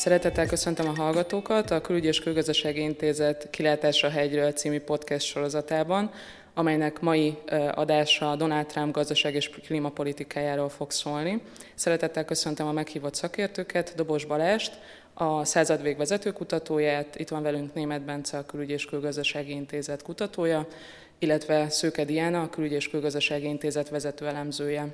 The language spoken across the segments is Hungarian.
Szeretettel köszöntöm a hallgatókat a Külügy és Külgazdasági Intézet Kilátásra hegyről című podcast sorozatában, amelynek mai adása Donald Trump gazdaság és klímapolitikájáról fog szólni. Szeretettel köszöntöm a meghívott szakértőket, Dobos Balást, a századvég vezetőkutatóját, itt van velünk Német Bence, a Külügy és Külgazdasági Intézet kutatója, illetve Szőke Diana, a Külügy és Külgazdasági Intézet vezető elemzője.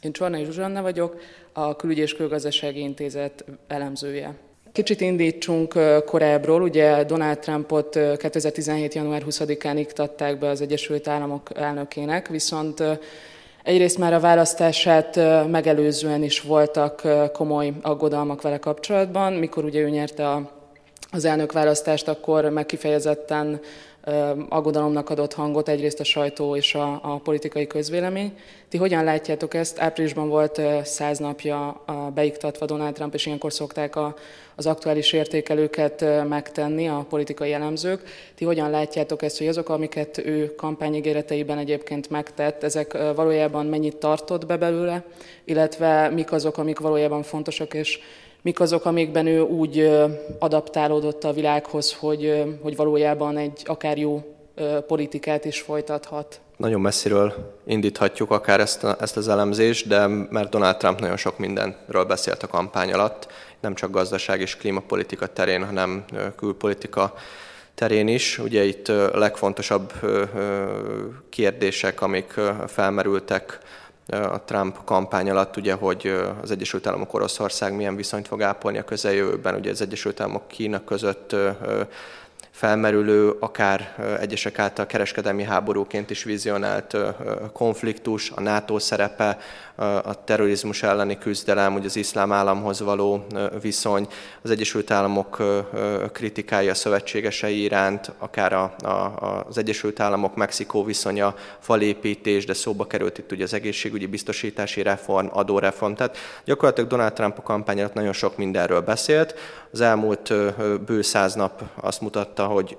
Én Csornai Zsuzsanna vagyok, a Külügy és Külgazdasági Intézet elemzője. Kicsit indítsunk korábbról, ugye Donald Trumpot 2017. január 20-án iktatták be az Egyesült Államok elnökének, viszont egyrészt már a választását megelőzően is voltak komoly aggodalmak vele kapcsolatban, mikor ugye ő nyerte az elnök választást, akkor megkifejezetten aggodalomnak adott hangot egyrészt a sajtó és a, a politikai közvélemény. Ti hogyan látjátok ezt? Áprilisban volt száz napja beiktatva Donald Trump, és ilyenkor szokták a, az aktuális értékelőket megtenni a politikai elemzők. Ti hogyan látjátok ezt, hogy azok, amiket ő kampányigéreteiben egyébként megtett, ezek valójában mennyit tartott be belőle, illetve mik azok, amik valójában fontosak, és mik azok, amikben ő úgy adaptálódott a világhoz, hogy, hogy valójában egy akár jó politikát is folytathat. Nagyon messziről indíthatjuk akár ezt, a, ezt az elemzést, de mert Donald Trump nagyon sok mindenről beszélt a kampány alatt, nem csak gazdaság és klímapolitika terén, hanem külpolitika terén is. Ugye itt legfontosabb kérdések, amik felmerültek a Trump kampány alatt, ugye, hogy az Egyesült Államok Oroszország milyen viszonyt fog ápolni a közeljövőben, ugye az Egyesült Államok Kína között felmerülő, akár egyesek által kereskedelmi háborúként is vizionált konfliktus, a NATO szerepe, a terrorizmus elleni küzdelem, ugye az iszlám államhoz való viszony, az Egyesült Államok kritikája a szövetségesei iránt, akár a, a, az Egyesült Államok Mexikó viszonya, falépítés, de szóba került itt ugye az egészségügyi biztosítási reform, adóreform. Tehát gyakorlatilag Donald Trump a kampány alatt nagyon sok mindenről beszélt. Az elmúlt bő száz nap azt mutatta, hogy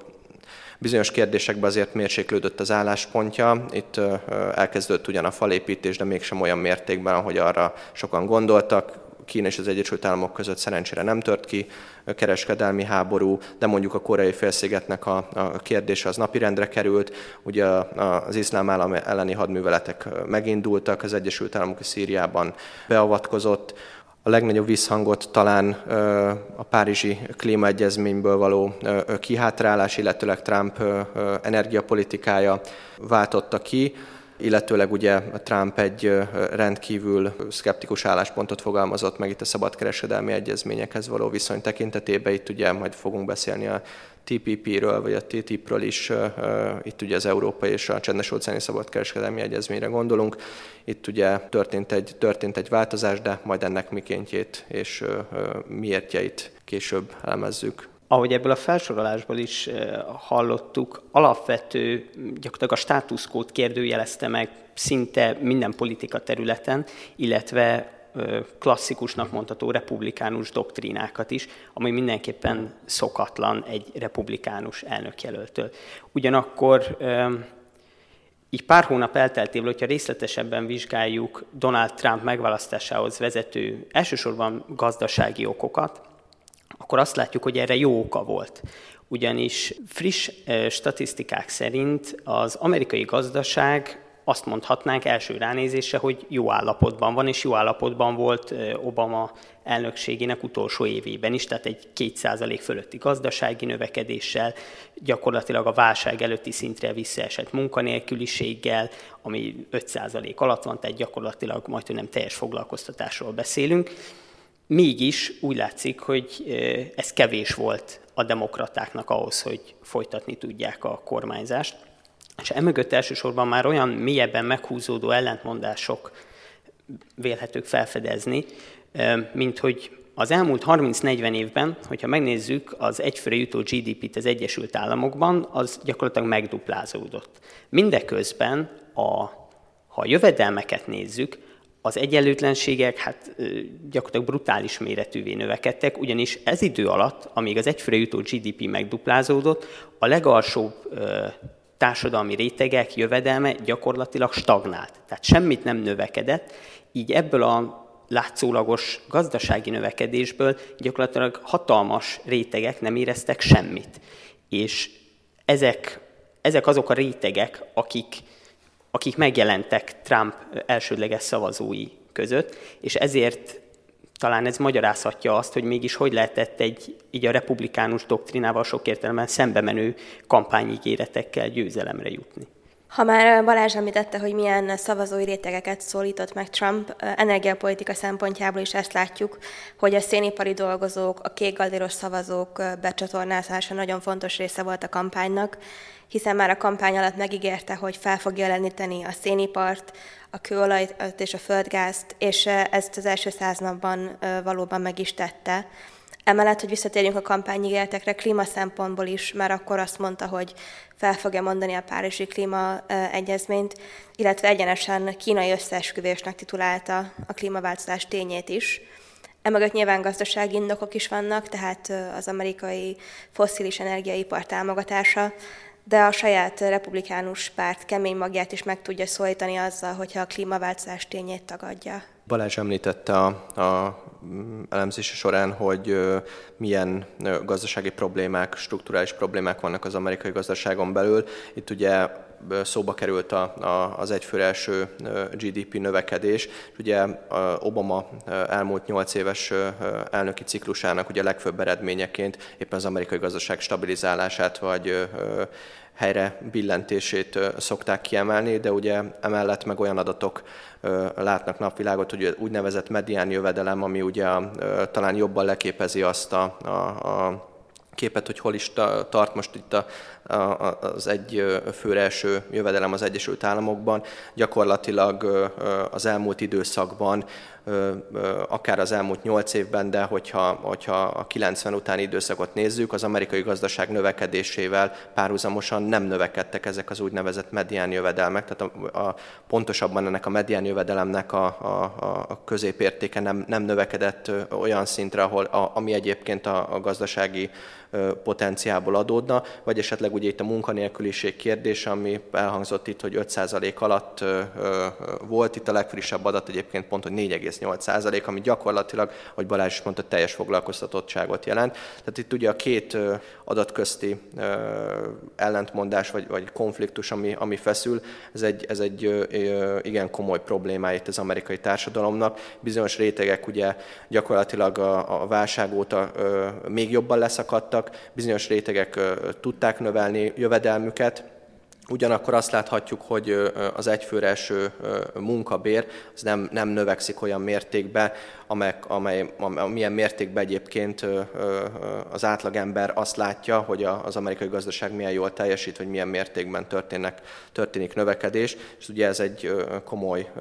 Bizonyos kérdésekben azért mérséklődött az álláspontja. Itt elkezdődött ugyan a falépítés, de mégsem olyan mértékben, ahogy arra sokan gondoltak. Kína és az Egyesült Államok között szerencsére nem tört ki kereskedelmi háború, de mondjuk a koreai félszigetnek a, a kérdése az napirendre került. Ugye az iszlám állam elleni hadműveletek megindultak, az Egyesült Államok Szíriában beavatkozott, a legnagyobb visszhangot talán a Párizsi klímaegyezményből való kihátrálás, illetőleg Trump energiapolitikája váltotta ki, illetőleg ugye Trump egy rendkívül szkeptikus álláspontot fogalmazott meg itt a szabadkereskedelmi egyezményekhez való viszony tekintetében. Itt ugye majd fogunk beszélni a TPP-ről, vagy a TTIP-ről is, itt ugye az Európai és a Csendes óceáni szabadkereskedelmi egyezményre gondolunk. Itt ugye történt egy, történt egy változás, de majd ennek mikéntjét és miértjeit később elemezzük. Ahogy ebből a felsorolásból is hallottuk, alapvető, gyakorlatilag a státuszkót kérdőjelezte meg szinte minden politika területen, illetve klasszikusnak mondható republikánus doktrínákat is, ami mindenképpen szokatlan egy republikánus elnökjelöltől. Ugyanakkor így pár hónap elteltével, hogyha részletesebben vizsgáljuk Donald Trump megválasztásához vezető elsősorban gazdasági okokat, akkor azt látjuk, hogy erre jó oka volt. Ugyanis friss statisztikák szerint az amerikai gazdaság azt mondhatnánk első ránézésre, hogy jó állapotban van, és jó állapotban volt Obama elnökségének utolsó évében is, tehát egy 2% fölötti gazdasági növekedéssel, gyakorlatilag a válság előtti szintre visszaesett munkanélküliséggel, ami 5% alatt van, tehát gyakorlatilag majd nem teljes foglalkoztatásról beszélünk. Mégis úgy látszik, hogy ez kevés volt a demokratáknak ahhoz, hogy folytatni tudják a kormányzást. És emögött elsősorban már olyan mélyebben meghúzódó ellentmondások vélhetők felfedezni, mint hogy az elmúlt 30-40 évben, hogyha megnézzük az egyfőre jutó GDP-t az Egyesült Államokban, az gyakorlatilag megduplázódott. Mindeközben, a, ha a jövedelmeket nézzük, az egyenlőtlenségek hát gyakorlatilag brutális méretűvé növekedtek, ugyanis ez idő alatt, amíg az egyfőre jutó GDP megduplázódott, a legalsóbb társadalmi rétegek jövedelme gyakorlatilag stagnált. Tehát semmit nem növekedett, így ebből a látszólagos gazdasági növekedésből gyakorlatilag hatalmas rétegek nem éreztek semmit. És ezek, ezek azok a rétegek, akik, akik megjelentek Trump elsődleges szavazói között, és ezért talán ez magyarázhatja azt, hogy mégis hogy lehetett egy így a republikánus doktrinával sok értelemben szembe menő kampányígéretekkel győzelemre jutni. Ha már Balázs említette, hogy milyen szavazói rétegeket szólított meg Trump, energiapolitika szempontjából is ezt látjuk, hogy a szénipari dolgozók, a kékgaldéros szavazók becsatornázása nagyon fontos része volt a kampánynak, hiszen már a kampány alatt megígérte, hogy fel fogja jeleníteni a szénipart, a kőolajt és a földgázt, és ezt az első száz napban valóban meg is tette. Emellett, hogy visszatérjünk a kampányigéletekre, klíma szempontból is, már akkor azt mondta, hogy fel fogja mondani a Párizsi Klíma Egyezményt, illetve egyenesen kínai összeesküvésnek titulálta a klímaváltozás tényét is. Emögött nyilván gazdasági indokok is vannak, tehát az amerikai fosszilis energiaipar támogatása, de a saját republikánus párt kemény magját is meg tudja szólítani azzal, hogyha a klímaváltozás tényét tagadja. Balázs említette a, a elemzése során, hogy milyen gazdasági problémák, strukturális problémák vannak az amerikai gazdaságon belül. Itt ugye szóba került a, a, az egyfőre első GDP növekedés. Ugye Obama elmúlt nyolc éves elnöki ciklusának ugye legfőbb eredményeként éppen az amerikai gazdaság stabilizálását vagy helyre billentését szokták kiemelni, de ugye emellett meg olyan adatok látnak napvilágot, hogy úgynevezett medián jövedelem, ami ugye talán jobban leképezi azt a, a, a képet, hogy hol is tart most itt a, az egy főre első jövedelem az Egyesült Államokban. Gyakorlatilag az elmúlt időszakban akár az elmúlt 8 évben, de hogyha, hogyha a 90 utáni időszakot nézzük, az amerikai gazdaság növekedésével párhuzamosan nem növekedtek ezek az úgynevezett medián jövedelmek, tehát a, a, pontosabban ennek a medián jövedelemnek a, a, a középértéke nem, nem növekedett olyan szintre, ahol, a, ami egyébként a, a gazdasági potenciából adódna, vagy esetleg ugye itt a munkanélküliség kérdése, ami elhangzott itt, hogy 5% alatt volt, itt a legfrissebb adat egyébként pont, hogy 4,8%, ami gyakorlatilag, ahogy Balázs is mondta, teljes foglalkoztatottságot jelent. Tehát itt ugye a két adatközti ellentmondás vagy, vagy konfliktus, ami, ami feszül, ez egy, ez egy igen komoly problémája itt az amerikai társadalomnak. Bizonyos rétegek ugye gyakorlatilag a, a válság óta még jobban leszakadtak, bizonyos rétegek tudták növelni jövedelmüket, Ugyanakkor azt láthatjuk, hogy az egyfőre eső munkabér az nem, nem növekszik olyan mértékben, amely, amely, milyen mértékben egyébként az átlagember azt látja, hogy az amerikai gazdaság milyen jól teljesít, vagy milyen mértékben történnek, történik növekedés. És ugye ez egy komoly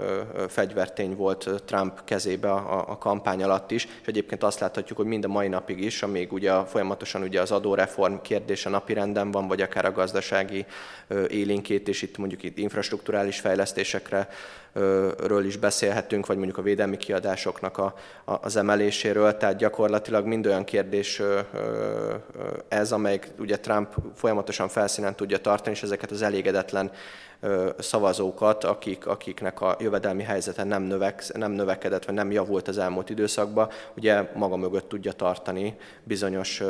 fegyvertény volt Trump kezébe a, a kampány alatt is, és egyébként azt láthatjuk, hogy mind a mai napig is, amíg ugye folyamatosan ugye az adóreform kérdése napirenden van, vagy akár a gazdasági élénkét, itt mondjuk itt infrastruktúrális fejlesztésekre ről is beszélhetünk, vagy mondjuk a védelmi kiadásoknak a, a, az emeléséről, tehát gyakorlatilag mind olyan kérdés ez, amelyik ugye Trump folyamatosan felszínen tudja tartani, és ezeket az elégedetlen szavazókat, akik, akiknek a jövedelmi helyzete nem, növek, nem növekedett, vagy nem javult az elmúlt időszakban, ugye maga mögött tudja tartani bizonyos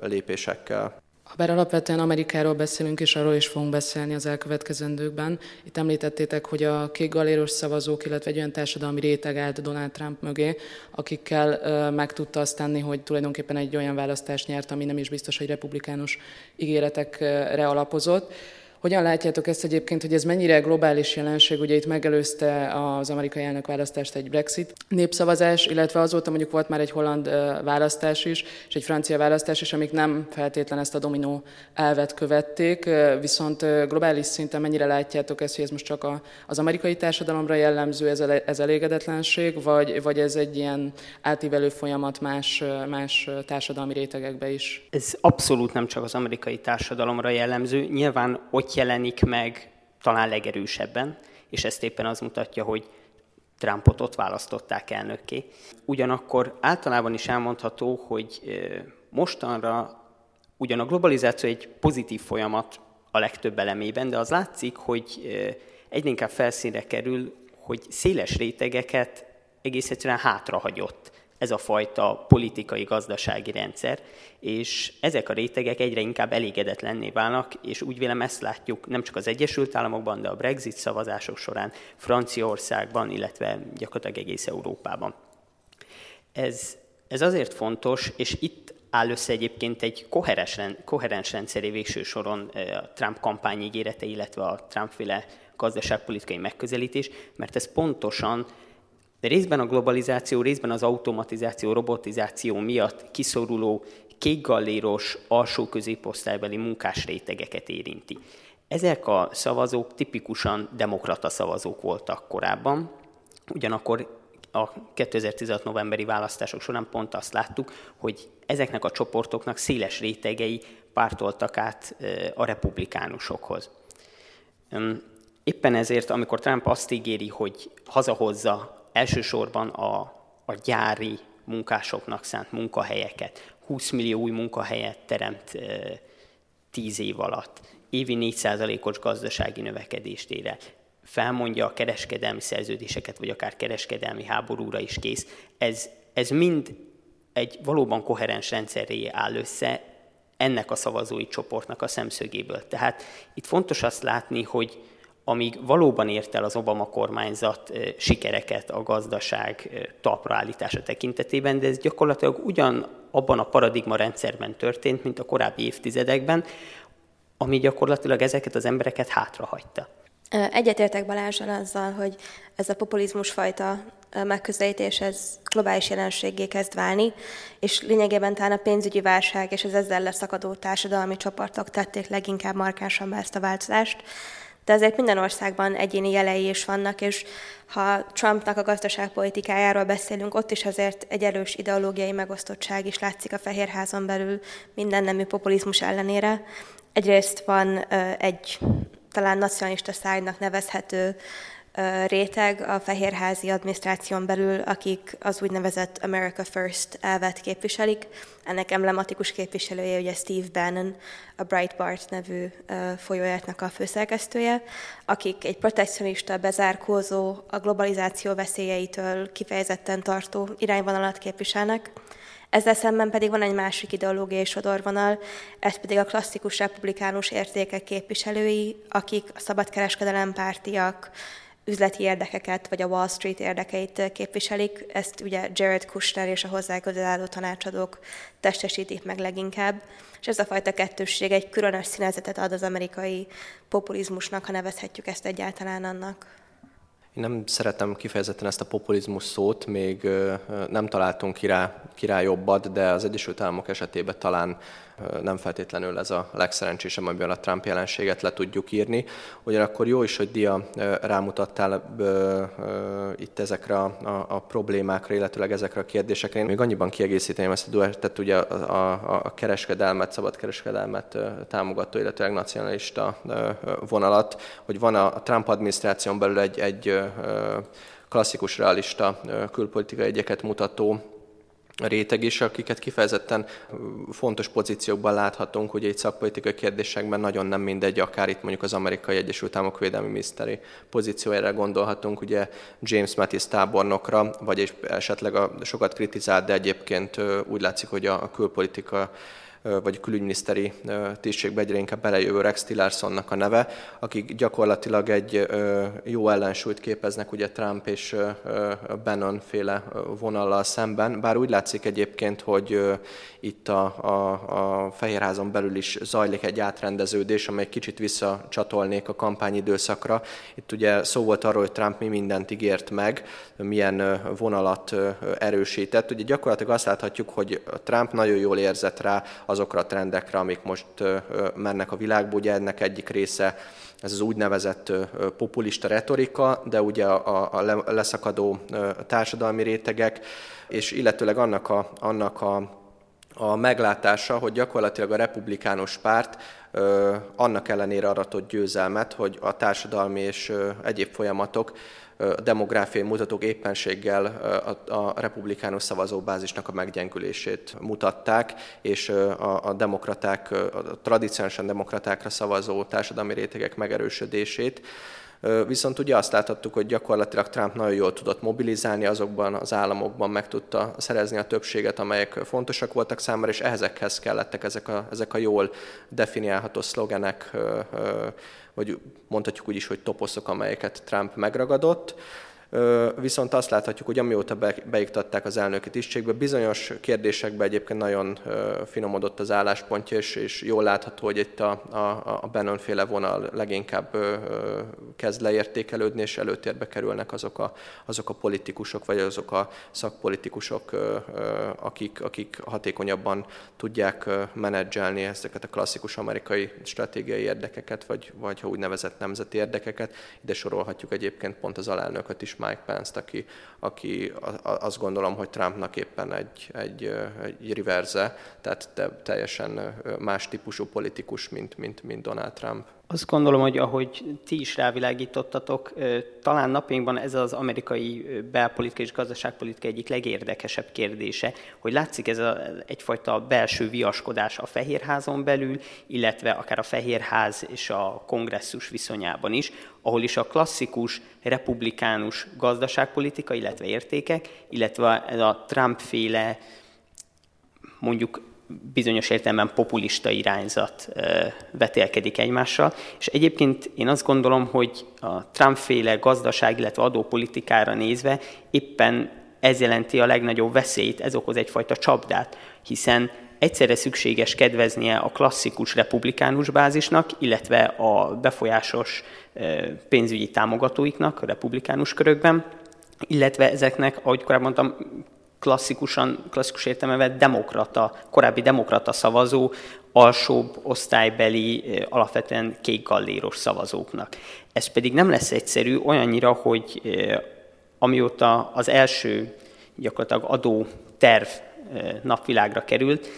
lépésekkel. Bár alapvetően Amerikáról beszélünk, és arról is fogunk beszélni az elkövetkezendőkben. Itt említettétek, hogy a kék galéros szavazók, illetve egy olyan társadalmi réteg állt Donald Trump mögé, akikkel meg tudta azt tenni, hogy tulajdonképpen egy olyan választást nyert, ami nem is biztos, hogy republikánus ígéretekre alapozott. Hogyan látjátok ezt egyébként, hogy ez mennyire globális jelenség? Ugye itt megelőzte az amerikai elnökválasztást egy Brexit népszavazás, illetve azóta mondjuk volt már egy holland választás is, és egy francia választás is, amik nem feltétlen ezt a dominó elvet követték, viszont globális szinten mennyire látjátok ezt, hogy ez most csak az amerikai társadalomra jellemző ez, ez elégedetlenség, vagy, vagy ez egy ilyen átívelő folyamat más, más társadalmi rétegekbe is? Ez abszolút nem csak az amerikai társadalomra jellemző. Nyilván ott jelenik meg talán legerősebben, és ezt éppen az mutatja, hogy Trumpot ott választották elnökké. Ugyanakkor általában is elmondható, hogy mostanra ugyan a globalizáció egy pozitív folyamat a legtöbb elemében, de az látszik, hogy egyre inkább felszínre kerül, hogy széles rétegeket egész egyszerűen hátrahagyott ez a fajta politikai-gazdasági rendszer, és ezek a rétegek egyre inkább elégedetlenné válnak, és úgy vélem ezt látjuk nem csak az Egyesült Államokban, de a Brexit szavazások során Franciaországban, illetve gyakorlatilag egész Európában. Ez, ez azért fontos, és itt áll össze egyébként egy koherens, koherens rendszeré végső soron a Trump kampány ígérete, illetve a Trump-féle gazdaságpolitikai megközelítés, mert ez pontosan de részben a globalizáció, részben az automatizáció, robotizáció miatt kiszoruló kékgalléros, alsó középosztálybeli munkás rétegeket érinti. Ezek a szavazók tipikusan demokrata szavazók voltak korábban, ugyanakkor a 2016 novemberi választások során pont azt láttuk, hogy ezeknek a csoportoknak széles rétegei pártoltak át a republikánusokhoz. Éppen ezért, amikor Trump azt ígéri, hogy hazahozza elsősorban a, a gyári munkásoknak szánt munkahelyeket, 20 millió új munkahelyet teremt 10 év alatt, évi 4%-os gazdasági növekedést ér el, felmondja a kereskedelmi szerződéseket, vagy akár kereskedelmi háborúra is kész, ez, ez mind egy valóban koherens rendszerré áll össze ennek a szavazói csoportnak a szemszögéből. Tehát itt fontos azt látni, hogy amíg valóban ért el az Obama kormányzat sikereket a gazdaság talpra állítása tekintetében, de ez gyakorlatilag ugyan abban a paradigma rendszerben történt, mint a korábbi évtizedekben, ami gyakorlatilag ezeket az embereket hátrahagyta. Egyetértek Balázsal azzal, hogy ez a populizmus fajta megközelítés ez globális jelenségé kezd válni, és lényegében talán a pénzügyi válság és az ezzel leszakadó társadalmi csoportok tették leginkább markánsabbá ezt a változást. De azért minden országban egyéni jelei is vannak, és ha Trumpnak a gazdaságpolitikájáról beszélünk, ott is azért egy erős ideológiai megosztottság is látszik a Fehérházon belül minden nemű populizmus ellenére. Egyrészt van egy talán nacionalista szájnak nevezhető réteg a fehérházi adminisztráción belül, akik az úgynevezett America First elvet képviselik. Ennek emblematikus képviselője ugye Steve Bannon, a Breitbart nevű folyóiratnak a főszerkesztője, akik egy protekcionista, bezárkózó, a globalizáció veszélyeitől kifejezetten tartó irányvonalat képviselnek. Ezzel szemben pedig van egy másik ideológiai sodorvonal, ez pedig a klasszikus republikánus értékek képviselői, akik a szabadkereskedelem pártiak, üzleti érdekeket, vagy a Wall Street érdekeit képviselik. Ezt ugye Jared Kushner és a hozzá közel tanácsadók testesítik meg leginkább. És ez a fajta kettősség egy különös színezetet ad az amerikai populizmusnak, ha nevezhetjük ezt egyáltalán annak. Én nem szeretem kifejezetten ezt a populizmus szót, még nem találtunk rá, király jobbat, de az Egyesült Államok esetében talán nem feltétlenül ez a legszerencsésebb, amiben a Trump jelenséget le tudjuk írni. Ugyanakkor jó is, hogy Dia rámutattál itt ezekre a problémákra, illetőleg ezekre a kérdésekre. Én még annyiban kiegészíteném ezt a duettet, ugye a, a, a kereskedelmet, szabad kereskedelmet támogató, illetőleg nacionalista vonalat, hogy van a Trump adminisztráción belül egy, egy klasszikus realista külpolitikai egyeket mutató réteg is, akiket kifejezetten fontos pozíciókban láthatunk, ugye itt szakpolitikai kérdésekben nagyon nem mindegy, akár itt mondjuk az amerikai Egyesült Államok védelmi miniszteri pozíciójára gondolhatunk, ugye James Mattis tábornokra, vagy esetleg a sokat kritizált, de egyébként úgy látszik, hogy a külpolitika vagy külügyminiszteri tisztségbe egyre inkább belejövő Rex Tillersonnak a neve, akik gyakorlatilag egy jó ellensúlyt képeznek ugye Trump és Bannon féle vonallal szemben, bár úgy látszik egyébként, hogy itt a, a, a Fehérházon belül is zajlik egy átrendeződés, amely kicsit visszacsatolnék a kampányidőszakra. Itt ugye szó volt arról, hogy Trump mi mindent ígért meg, milyen vonalat erősített. Ugye gyakorlatilag azt láthatjuk, hogy Trump nagyon jól érzett rá azokra a trendekre, amik most mennek a világba. Ugye ennek egyik része ez az úgynevezett populista retorika, de ugye a leszakadó társadalmi rétegek, és illetőleg annak a, annak a a meglátása, hogy gyakorlatilag a republikánus párt annak ellenére aratott győzelmet, hogy a társadalmi és egyéb folyamatok a demográfiai mutatók éppenséggel a, republikánus szavazóbázisnak a meggyengülését mutatták, és a, a demokraták, a tradicionálisan demokratákra szavazó társadalmi rétegek megerősödését. Viszont ugye azt láthattuk, hogy gyakorlatilag Trump nagyon jól tudott mobilizálni azokban az államokban, meg tudta szerezni a többséget, amelyek fontosak voltak számára, és ehhezekhez kellettek ezek a, ezek a jól definiálható szlogenek, vagy mondhatjuk úgy is, hogy toposzok, amelyeket Trump megragadott. Viszont azt láthatjuk, hogy amióta beiktatták az elnöki tisztségbe, bizonyos kérdésekben egyébként nagyon finomodott az álláspontja, és, és jól látható, hogy itt a, a, a Bannon féle vonal leginkább kezd leértékelődni, és előtérbe kerülnek azok a, azok a politikusok, vagy azok a szakpolitikusok, akik, akik hatékonyabban tudják menedzselni ezeket a klasszikus amerikai stratégiai érdekeket, vagy, vagy ha úgynevezett nemzeti érdekeket. Ide sorolhatjuk egyébként pont az alelnököt is Mike Pence-t, aki, aki azt gondolom, hogy Trumpnak éppen egy, egy, egy reverse, tehát teljesen más típusú politikus, mint, mint, mint Donald Trump. Azt gondolom, hogy ahogy ti is rávilágítottatok, talán napjainkban ez az amerikai belpolitika és gazdaságpolitika egyik legérdekesebb kérdése, hogy látszik ez a, egyfajta belső viaskodás a Fehérházon belül, illetve akár a Fehérház és a kongresszus viszonyában is, ahol is a klasszikus republikánus gazdaságpolitika, illetve értékek, illetve a Trump-féle mondjuk bizonyos értelemben populista irányzat vetélkedik egymással. És egyébként én azt gondolom, hogy a Trump-féle gazdaság, illetve adópolitikára nézve éppen ez jelenti a legnagyobb veszélyt, ez okoz egyfajta csapdát, hiszen egyszerre szükséges kedveznie a klasszikus republikánus bázisnak, illetve a befolyásos pénzügyi támogatóiknak a republikánus körökben, illetve ezeknek, ahogy korábban mondtam, klasszikusan, klasszikus értelemben demokrata, korábbi demokrata szavazó, alsóbb osztálybeli, alapvetően kékgalléros szavazóknak. Ez pedig nem lesz egyszerű olyannyira, hogy amióta az első gyakorlatilag adó terv napvilágra került,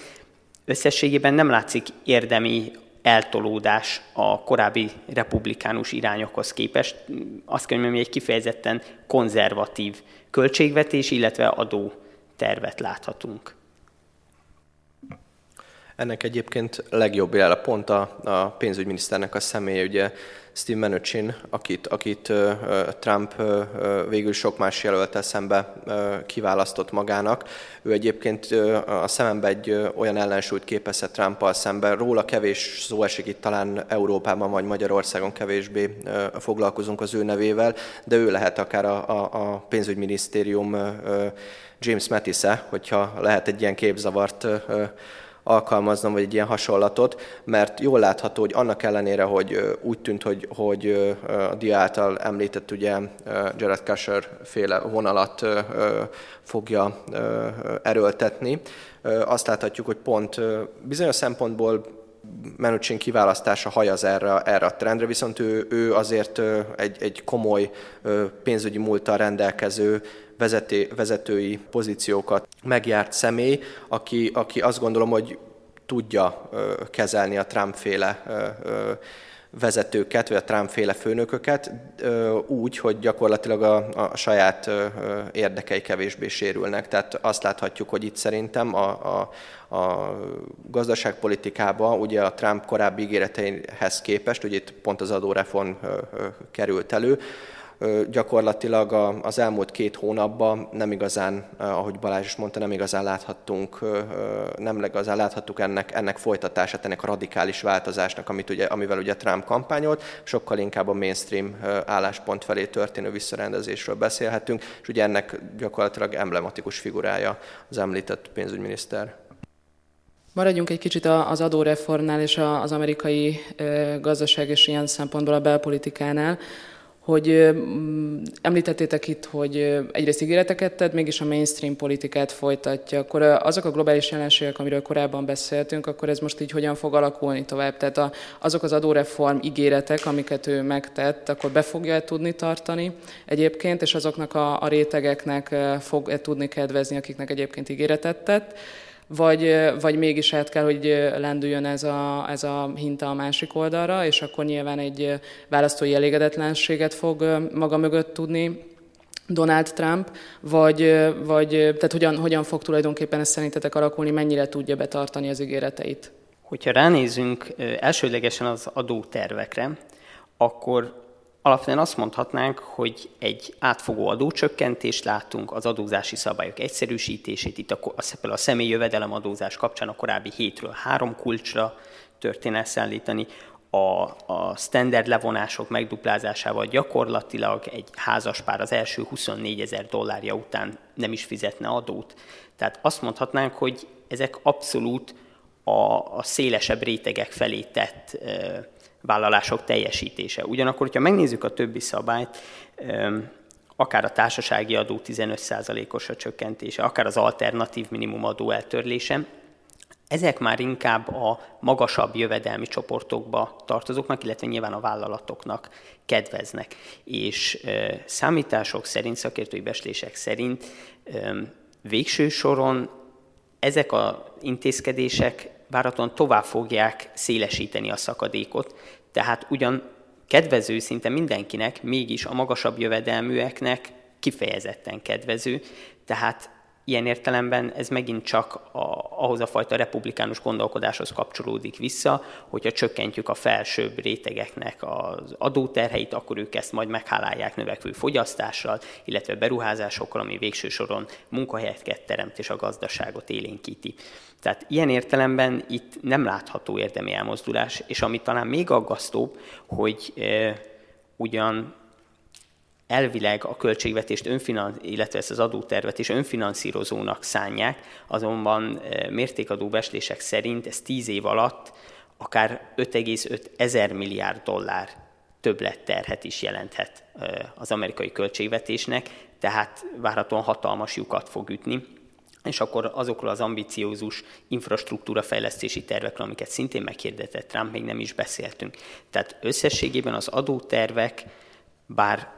összességében nem látszik érdemi eltolódás a korábbi republikánus irányokhoz képest. Azt kell hogy egy kifejezetten konzervatív költségvetés, illetve adó tervet láthatunk. Ennek egyébként legjobb jel a pont a, a pénzügyminiszternek a személye, ugye Steve Mnuchin, akit, akit Trump végül sok más jelöltel szembe kiválasztott magának. Ő egyébként a szemembe egy olyan ellensúlyt képezhet Trumpal szemben. Róla kevés szó esik itt talán Európában vagy Magyarországon kevésbé foglalkozunk az ő nevével, de ő lehet akár a, a, a pénzügyminisztérium James Matisse, hogyha lehet egy ilyen képzavart alkalmaznom, vagy egy ilyen hasonlatot, mert jól látható, hogy annak ellenére, hogy úgy tűnt, hogy, hogy a dia által említett ugye Jared Kusher féle vonalat fogja erőltetni, azt láthatjuk, hogy pont bizonyos szempontból Menucsin kiválasztása hajaz erre, erre a trendre, viszont ő, ő azért egy, egy komoly pénzügyi múltal rendelkező vezeté, vezetői pozíciókat megjárt személy, aki, aki azt gondolom, hogy tudja kezelni a Trump-féle vezetőket, vagy a Trump-féle főnököket úgy, hogy gyakorlatilag a, a saját érdekei kevésbé sérülnek. Tehát azt láthatjuk, hogy itt szerintem a, a, a gazdaságpolitikában ugye a Trump korábbi ígéreteihez képest, ugye itt pont az adóreform került elő, gyakorlatilag az elmúlt két hónapban nem igazán, ahogy Balázs is mondta, nem igazán láthattunk, nem igazán láthattuk ennek, ennek folytatását, ennek a radikális változásnak, amit ugye, amivel ugye Trump kampányolt, sokkal inkább a mainstream álláspont felé történő visszarendezésről beszélhetünk, és ugye ennek gyakorlatilag emblematikus figurája az említett pénzügyminiszter. Maradjunk egy kicsit az adóreformnál és az amerikai gazdaság és ilyen szempontból a belpolitikánál hogy említettétek itt, hogy egyrészt ígéreteket tett, mégis a mainstream politikát folytatja, akkor azok a globális jelenségek, amiről korábban beszéltünk, akkor ez most így hogyan fog alakulni tovább? Tehát a, azok az adóreform ígéretek, amiket ő megtett, akkor be fogja tudni tartani egyébként, és azoknak a, a rétegeknek fog -e tudni kedvezni, akiknek egyébként ígéretet tett vagy, vagy mégis át kell, hogy lendüljön ez a, ez a hinta a másik oldalra, és akkor nyilván egy választói elégedetlenséget fog maga mögött tudni Donald Trump, vagy, vagy tehát hogyan, hogyan fog tulajdonképpen ez szerintetek alakulni, mennyire tudja betartani az ígéreteit? Hogyha ránézünk elsődlegesen az adótervekre, akkor alapvetően azt mondhatnánk, hogy egy átfogó adócsökkentést látunk, az adózási szabályok egyszerűsítését, itt a, a, személyi jövedelemadózás kapcsán a korábbi hétről három kulcsra történne elszállítani, a, a standard levonások megduplázásával gyakorlatilag egy házaspár az első 24 ezer dollárja után nem is fizetne adót. Tehát azt mondhatnánk, hogy ezek abszolút a, a szélesebb rétegek felé tett vállalások teljesítése. Ugyanakkor, hogyha megnézzük a többi szabályt, akár a társasági adó 15%-os a csökkentése, akár az alternatív minimumadó eltörlése, ezek már inkább a magasabb jövedelmi csoportokba tartozóknak, illetve nyilván a vállalatoknak kedveznek. És e, számítások szerint, szakértői beslések szerint e, végső soron ezek az intézkedések várhatóan tovább fogják szélesíteni a szakadékot, tehát ugyan kedvező szinte mindenkinek, mégis a magasabb jövedelműeknek kifejezetten kedvező, tehát ilyen értelemben ez megint csak a, ahhoz a fajta republikánus gondolkodáshoz kapcsolódik vissza, hogyha csökkentjük a felsőbb rétegeknek az adóterheit, akkor ők ezt majd meghálálják növekvő fogyasztással, illetve beruházásokkal, ami végső soron munkahelyeket teremt és a gazdaságot élénkíti. Tehát ilyen értelemben itt nem látható érdemi elmozdulás, és ami talán még aggasztóbb, hogy e, ugyan elvileg a költségvetést, önfinan, illetve ezt az adótervet is önfinanszírozónak szánják, azonban e, mértékadó beslések szerint ez 10 év alatt akár 5,5 ezer milliárd dollár többletterhet is jelenthet e, az amerikai költségvetésnek, tehát várhatóan hatalmas lyukat fog ütni, és akkor azokról az ambiciózus infrastruktúra fejlesztési tervekről, amiket szintén meghirdetett Trump, még nem is beszéltünk. Tehát összességében az adótervek, bár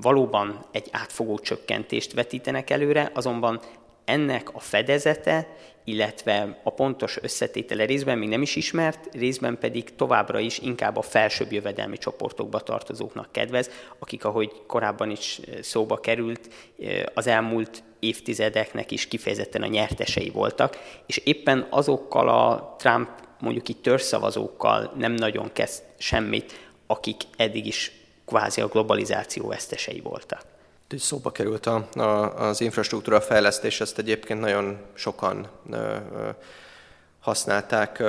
valóban egy átfogó csökkentést vetítenek előre, azonban ennek a fedezete, illetve a pontos összetétele részben még nem is ismert, részben pedig továbbra is inkább a felsőbb jövedelmi csoportokba tartozóknak kedvez, akik, ahogy korábban is szóba került, az elmúlt évtizedeknek is kifejezetten a nyertesei voltak, és éppen azokkal a Trump mondjuk itt törszavazókkal nem nagyon kezd semmit, akik eddig is kvázi a globalizáció vesztesei voltak. Szóba került a, a, az infrastruktúra fejlesztés, ezt egyébként nagyon sokan ö, ö, használták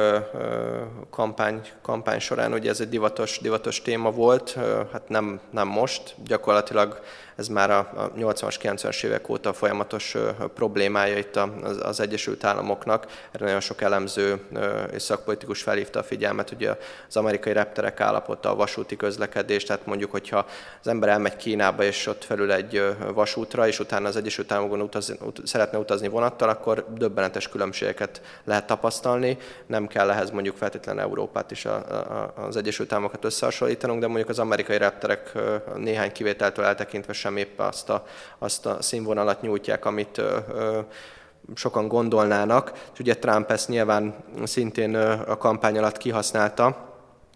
kampány, kampány során. Ugye ez egy divatos, divatos téma volt, hát nem, nem most, gyakorlatilag ez már a 80-as, 90-as évek óta folyamatos problémája itt az, Egyesült Államoknak. Erre nagyon sok elemző és szakpolitikus felhívta a figyelmet, ugye az amerikai repterek állapota, a vasúti közlekedés, tehát mondjuk, hogyha az ember elmegy Kínába és ott felül egy vasútra, és utána az Egyesült Államokon utaz, ut, szeretne utazni vonattal, akkor döbbenetes különbségeket lehet tapasztalni. Nem kell ehhez mondjuk feltétlenül Európát és a, a, az Egyesült Államokat összehasonlítanunk, de mondjuk az amerikai repterek néhány kivételtől eltekintve sem épp azt a, azt a színvonalat nyújtják, amit ö, ö, sokan gondolnának. És ugye Trump ezt nyilván szintén a kampány alatt kihasználta,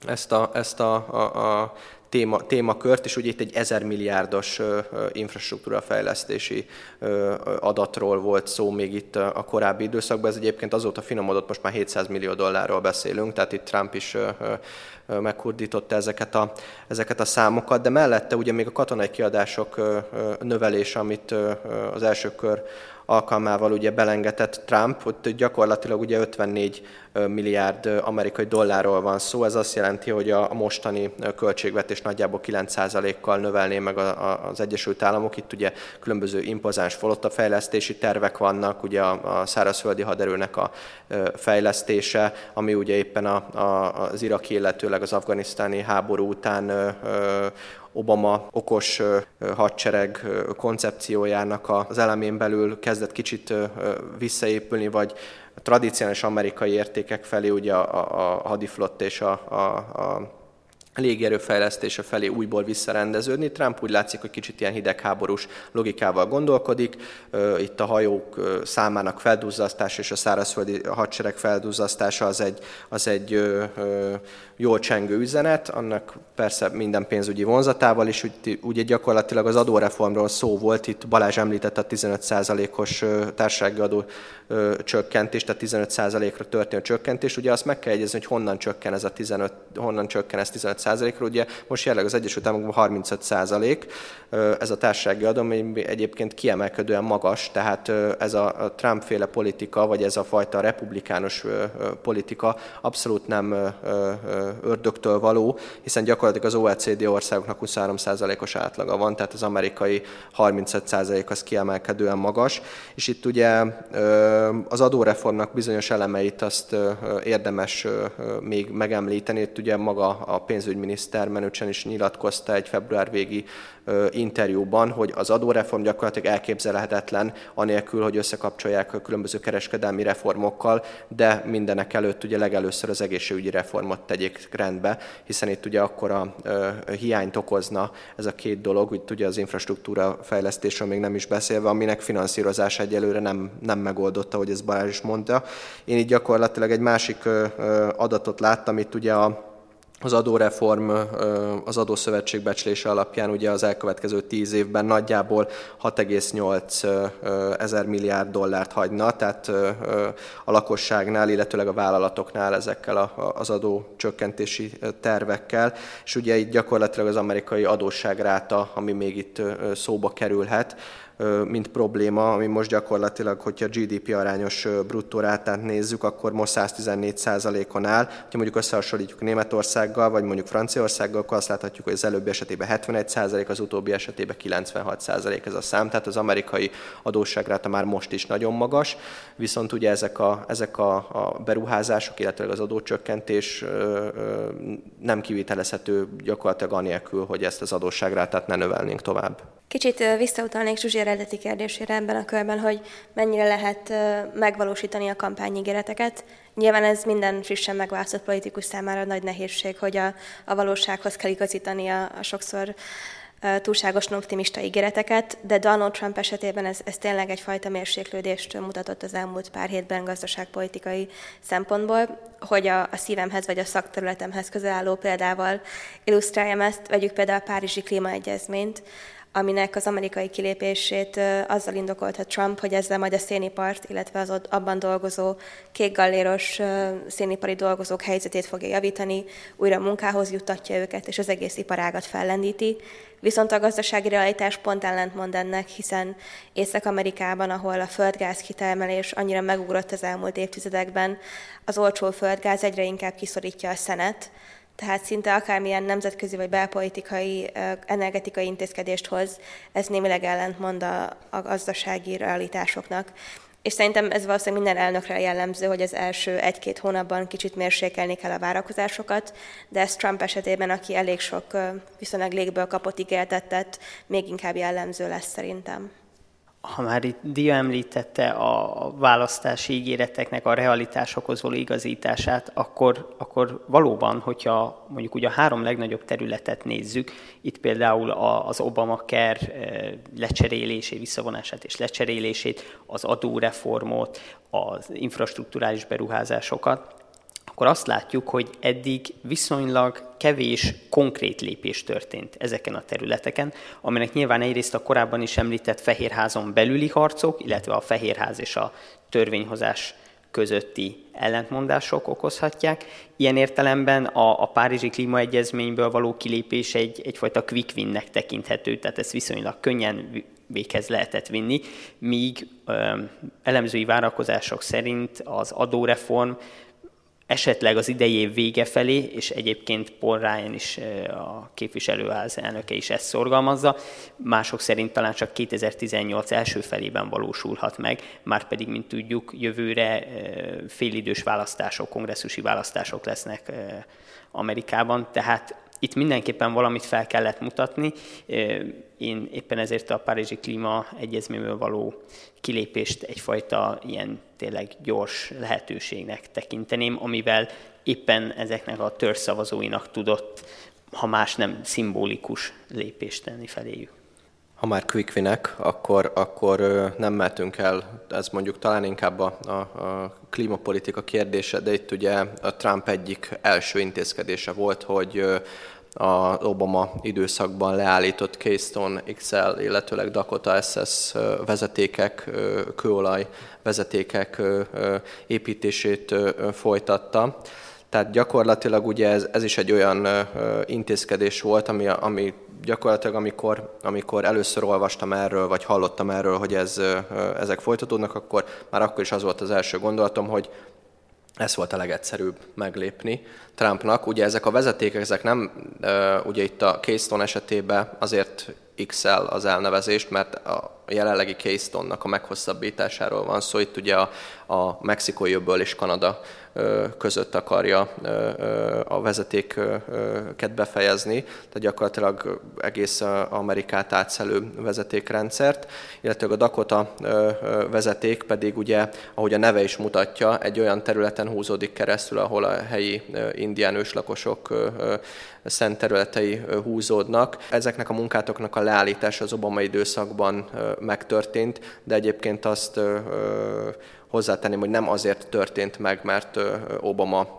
ezt a, ezt a, a, a téma, témakört, és ugye itt egy ezer milliárdos infrastruktúra fejlesztési adatról volt szó még itt a korábbi időszakban. Ez egyébként azóta finomodott, most már 700 millió dollárról beszélünk, tehát itt Trump is meghurdította ezeket a, ezeket a számokat, de mellette ugye még a katonai kiadások növelése, amit az első kör alkalmával ugye belengetett Trump, ott gyakorlatilag ugye 54 milliárd amerikai dollárról van szó, ez azt jelenti, hogy a mostani költségvetés nagyjából 9%-kal növelné meg az Egyesült Államok. Itt ugye különböző impozáns fejlesztési tervek vannak, ugye a szárazföldi haderőnek a fejlesztése, ami ugye éppen az iraki, illetőleg az afganisztáni háború után Obama okos hadsereg koncepciójának az elemén belül kezdett kicsit visszaépülni, vagy tradicionális amerikai értékek felé, ugye a, a, a hadiflott és a, a, a légierő fejlesztése felé újból visszarendeződni. Trump úgy látszik, hogy kicsit ilyen hidegháborús logikával gondolkodik. Itt a hajók számának feldúzzasztása és a szárazföldi hadsereg feldúzzasztása az egy, az egy jól csengő üzenet, annak persze minden pénzügyi vonzatával is, úgy, ugye gyakorlatilag az adóreformról szó volt, itt Balázs említette a 15%-os társasági adó csökkentés, tehát 15%-ra történő csökkentés, ugye azt meg kell egyezni, hogy honnan csökken ez a 15, honnan csökken ez 15 százalékról, ugye most jelenleg az Egyesült Államokban 35 százalék ez a társasági adó, ami egyébként kiemelkedően magas, tehát ez a Trump-féle politika, vagy ez a fajta republikánus politika abszolút nem ördögtől való, hiszen gyakorlatilag az OECD országoknak 23%-os átlaga van, tehát az amerikai 35% az kiemelkedően magas, és itt ugye az adóreformnak bizonyos elemeit azt érdemes még megemlíteni, itt ugye maga a pénzügyminiszter Menőcsen is nyilatkozta egy február végi interjúban, hogy az adóreform gyakorlatilag elképzelhetetlen, anélkül, hogy összekapcsolják a különböző kereskedelmi reformokkal, de mindenek előtt ugye legelőször az egészségügyi reformot tegyék rendbe, hiszen itt ugye akkor a hiányt okozna ez a két dolog, úgy ugye az infrastruktúra fejlesztésről még nem is beszélve, aminek finanszírozása egyelőre nem, nem megoldotta, hogy ez Balázs is mondta. Én így gyakorlatilag egy másik adatot láttam, itt ugye a az adóreform az adószövetség becslése alapján ugye az elkövetkező tíz évben nagyjából 6,8 ezer milliárd dollárt hagyna, tehát a lakosságnál, illetőleg a vállalatoknál ezekkel az adó csökkentési tervekkel, és ugye itt gyakorlatilag az amerikai adósságráta, ami még itt szóba kerülhet, mint probléma, ami most gyakorlatilag, hogyha GDP arányos bruttó rátát nézzük, akkor most 114 on áll. Ha mondjuk összehasonlítjuk Németországgal, vagy mondjuk Franciaországgal, akkor azt láthatjuk, hogy az előbbi esetében 71 százalék, az utóbbi esetében 96 százalék ez a szám, tehát az amerikai adósságráta már most is nagyon magas, viszont ugye ezek a, ezek a, a beruházások, illetve az adócsökkentés nem kivitelezhető gyakorlatilag anélkül, hogy ezt az adósságrátát ne növelnénk tovább. Kicsit visszautalnék Zsuzsi eredeti kérdésére ebben a körben, hogy mennyire lehet megvalósítani a kampányígéreteket. Nyilván ez minden frissen megválasztott politikus számára nagy nehézség, hogy a, a valósághoz kell igazítani a, a sokszor túlságosan optimista ígéreteket, de Donald Trump esetében ez, ez tényleg egyfajta mérséklődést mutatott az elmúlt pár hétben gazdaságpolitikai szempontból, hogy a, a szívemhez vagy a szakterületemhez közel álló példával illusztráljam ezt, vegyük például a Párizsi Klímaegyezményt, aminek az amerikai kilépését azzal indokolta Trump, hogy ezzel majd a szénipart, illetve az abban dolgozó kékgalléros szénipari dolgozók helyzetét fogja javítani, újra munkához juttatja őket, és az egész iparágat fellendíti. Viszont a gazdasági realitás pont ellentmond ennek, hiszen Észak-Amerikában, ahol a földgáz kitermelés annyira megugrott az elmúlt évtizedekben, az olcsó földgáz egyre inkább kiszorítja a szenet, tehát szinte akármilyen nemzetközi vagy belpolitikai energetikai intézkedést hoz, ez némileg ellentmond a, a gazdasági realitásoknak. És szerintem ez valószínűleg minden elnökre jellemző, hogy az első egy-két hónapban kicsit mérsékelni kell a várakozásokat, de ez Trump esetében, aki elég sok viszonylag légből kapott ígéretet még inkább jellemző lesz szerintem ha már itt Dia említette a választási ígéreteknek a realitásokhoz való igazítását, akkor, akkor valóban, hogyha mondjuk ugye a három legnagyobb területet nézzük, itt például az Obamacare eh, lecserélését, visszavonását és lecserélését, az adóreformot, az infrastruktúrális beruházásokat, akkor azt látjuk, hogy eddig viszonylag kevés konkrét lépés történt ezeken a területeken, aminek nyilván egyrészt a korábban is említett Fehérházon belüli harcok, illetve a Fehérház és a törvényhozás közötti ellentmondások okozhatják. Ilyen értelemben a, a Párizsi Klímaegyezményből való kilépés egy, egyfajta quick winnek tekinthető, tehát ez viszonylag könnyen véghez lehetett vinni, míg ö, elemzői várakozások szerint az adóreform esetleg az idei vége felé, és egyébként Paul Ryan is, a képviselőház elnöke is ezt szorgalmazza, mások szerint talán csak 2018 első felében valósulhat meg, már pedig, mint tudjuk, jövőre félidős választások, kongresszusi választások lesznek Amerikában, tehát itt mindenképpen valamit fel kellett mutatni. Én éppen ezért a Párizsi Klíma Egyezményből való kilépést egyfajta ilyen tényleg gyors lehetőségnek tekinteném, amivel éppen ezeknek a törzszavazóinak tudott, ha más nem, szimbolikus lépést tenni feléjük. Ha már quickvinek, akkor, akkor nem mehetünk el, ez mondjuk talán inkább a, a, a klímapolitika kérdése, de itt ugye a Trump egyik első intézkedése volt, hogy az Obama időszakban leállított Keystone XL, illetőleg Dakota SS vezetékek, kőolaj vezetékek építését folytatta. Tehát gyakorlatilag ugye ez, ez is egy olyan intézkedés volt, ami, ami gyakorlatilag amikor, amikor először olvastam erről, vagy hallottam erről, hogy ez, ezek folytatódnak, akkor már akkor is az volt az első gondolatom, hogy ez volt a legegyszerűbb meglépni Trumpnak. Ugye ezek a vezetékek, ezek nem, ugye itt a Keystone esetében azért XL az elnevezést, mert a jelenlegi Keystone-nak a meghosszabbításáról van szó. Itt ugye a, a mexikói öbből és Kanada között akarja a vezetéket befejezni, tehát gyakorlatilag egész Amerikát átszelő vezetékrendszert, illetve a Dakota vezeték pedig ugye, ahogy a neve is mutatja, egy olyan területen húzódik keresztül, ahol a helyi indián őslakosok szent területei húzódnak. Ezeknek a munkátoknak a leállítása az Obama időszakban megtörtént, de egyébként azt hozzátenném, hogy nem azért történt meg, mert Obama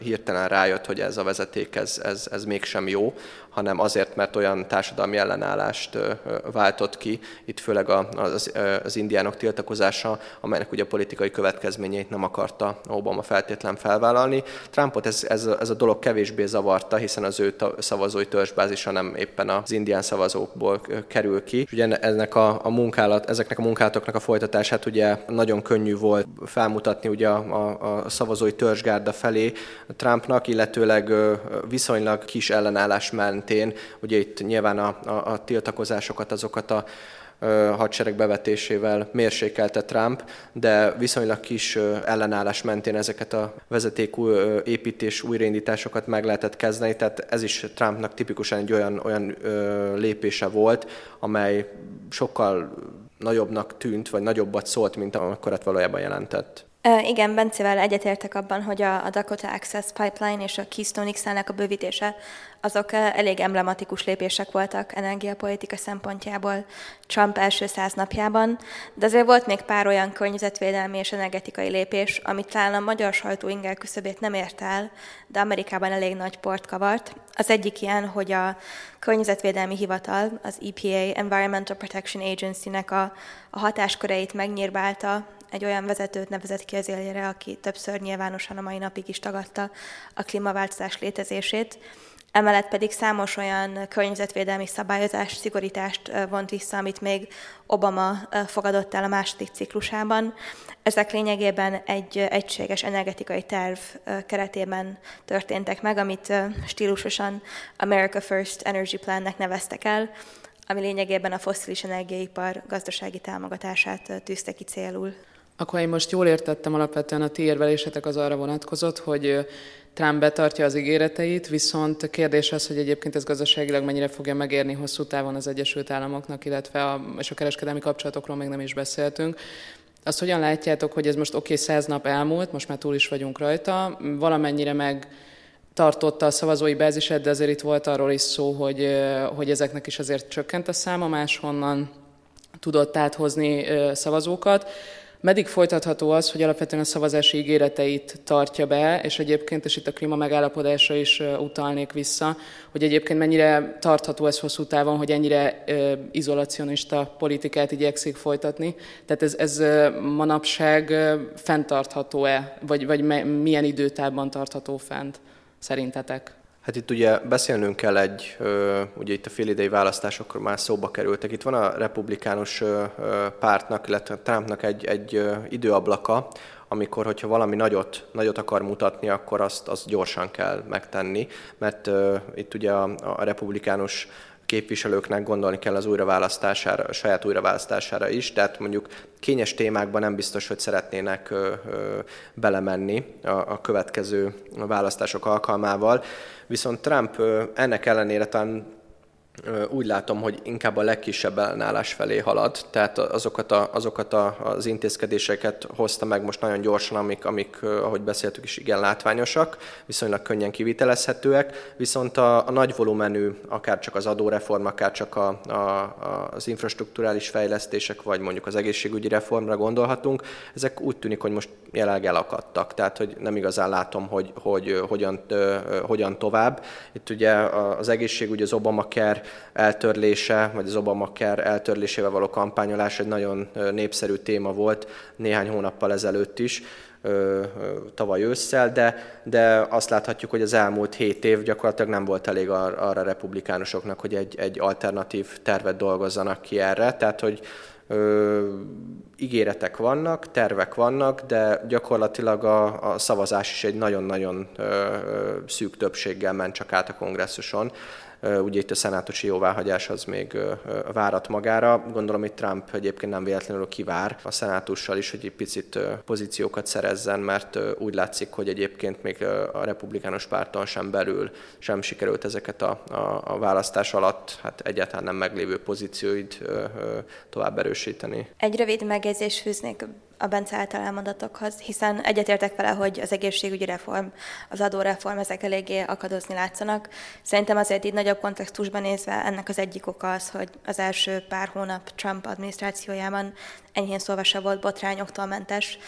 hirtelen rájött, hogy ez a vezeték, ez, ez, ez mégsem jó, hanem azért, mert olyan társadalmi ellenállást váltott ki, itt főleg az, az indiánok tiltakozása, amelynek ugye a politikai következményeit nem akarta Obama feltétlen felvállalni. Trumpot ez, ez, ez a dolog kevésbé zavarta, hiszen az ő szavazói törzsbázisa nem éppen az indián szavazókból kerül ki. Ugye ennek a, a munkálat, ezeknek a munkátoknak a folytatását ugye nagyon könnyű volt felmutatni ugye a, a, a szavazói törzsgárda felé Trumpnak, illetőleg viszonylag kis ellenállás ment mentén, ugye itt nyilván a, a, a tiltakozásokat, azokat a hadsereg bevetésével mérsékelte Trump, de viszonylag kis ellenállás mentén ezeket a vezetékú építés újraindításokat meg lehetett kezdeni, tehát ez is Trumpnak tipikusan egy olyan, olyan lépése volt, amely sokkal nagyobbnak tűnt, vagy nagyobbat szólt, mint amekkorat valójában jelentett. Igen, Bencével egyetértek abban, hogy a Dakota Access Pipeline és a Keystone x a bővítése azok elég emblematikus lépések voltak energiapolitika szempontjából Trump első száz napjában, de azért volt még pár olyan környezetvédelmi és energetikai lépés, amit talán a magyar sajtó inger küszöbét nem ért el, de Amerikában elég nagy port kavart. Az egyik ilyen, hogy a Környezetvédelmi Hivatal, az EPA, Environmental Protection Agency-nek a, a hatásköreit megnyírbálta egy olyan vezetőt nevezett ki az élére, aki többször nyilvánosan a mai napig is tagadta a klímaváltozás létezését. Emellett pedig számos olyan környezetvédelmi szabályozás, szigorítást vont vissza, amit még Obama fogadott el a második ciklusában. Ezek lényegében egy egységes energetikai terv keretében történtek meg, amit stílusosan America First Energy Plannek neveztek el, ami lényegében a fosszilis energiaipar gazdasági támogatását tűzte ki célul. Akkor én most jól értettem, alapvetően a ti érvelésetek az arra vonatkozott, hogy Trump betartja az ígéreteit, viszont a kérdés az, hogy egyébként ez gazdaságilag mennyire fogja megérni hosszú távon az Egyesült Államoknak, illetve a, és a kereskedelmi kapcsolatokról még nem is beszéltünk. Azt hogyan látjátok, hogy ez most oké, okay, száz nap elmúlt, most már túl is vagyunk rajta, valamennyire meg tartotta a szavazói bázisát, de azért itt volt arról is szó, hogy, hogy ezeknek is azért csökkent a száma, máshonnan tudott áthozni szavazókat. Meddig folytatható az, hogy alapvetően a szavazási ígéreteit tartja be, és egyébként, és itt a klíma megállapodásra is utalnék vissza, hogy egyébként mennyire tartható ez hosszú távon, hogy ennyire izolacionista politikát igyekszik folytatni. Tehát ez, ez manapság fenntartható-e, vagy, vagy milyen időtávban tartható fent szerintetek? Hát itt ugye beszélnünk kell egy, ugye itt a félidei választásokról már szóba kerültek. Itt van a republikánus pártnak, illetve Trumpnak egy, egy időablaka, amikor, hogyha valami nagyot, nagyot akar mutatni, akkor azt, azt gyorsan kell megtenni, mert uh, itt ugye a, a republikánus képviselőknek gondolni kell az újraválasztására, a saját újraválasztására is, tehát mondjuk kényes témákban nem biztos, hogy szeretnének ö, ö, belemenni a, a következő választások alkalmával. Viszont Trump ö, ennek ellenére talán úgy látom, hogy inkább a legkisebb ellenállás felé halad, tehát azokat, a, azokat a, az intézkedéseket hozta meg most nagyon gyorsan, amik, amik, ahogy beszéltük is, igen látványosak, viszonylag könnyen kivitelezhetőek, viszont a, a nagy volumenű, akár csak az adóreform, akár csak a, a, az infrastruktúrális fejlesztések, vagy mondjuk az egészségügyi reformra gondolhatunk, ezek úgy tűnik, hogy most jelenleg elakadtak, tehát hogy nem igazán látom, hogy, hogy hogyan, hogyan tovább. Itt ugye az egészségügy, az Obamacare, eltörlése, vagy az Obamacare eltörlésével való kampányolás egy nagyon népszerű téma volt néhány hónappal ezelőtt is tavaly ősszel, de, de azt láthatjuk, hogy az elmúlt hét év gyakorlatilag nem volt elég ar- arra republikánusoknak, hogy egy, egy alternatív tervet dolgozzanak ki erre. Tehát, hogy ö, ígéretek vannak, tervek vannak, de gyakorlatilag a, a szavazás is egy nagyon-nagyon szűk többséggel ment csak át a kongresszuson. Ugye itt a szenátusi jóváhagyás az még várat magára. Gondolom, hogy Trump egyébként nem véletlenül kivár a szenátussal is, hogy egy picit pozíciókat szerezzen, mert úgy látszik, hogy egyébként még a republikánus párton sem belül sem sikerült ezeket a, a, a választás alatt hát egyáltalán nem meglévő pozícióid tovább erősíteni. Egy rövid megjegyzés fűznék a Bence által elmondatokhoz, hiszen egyetértek vele, hogy az egészségügyi reform, az adóreform, ezek eléggé akadozni látszanak. Szerintem azért így nagyobb kontextusban nézve ennek az egyik oka az, hogy az első pár hónap Trump adminisztrációjában enyhén szólva se volt botrányoktól mentes,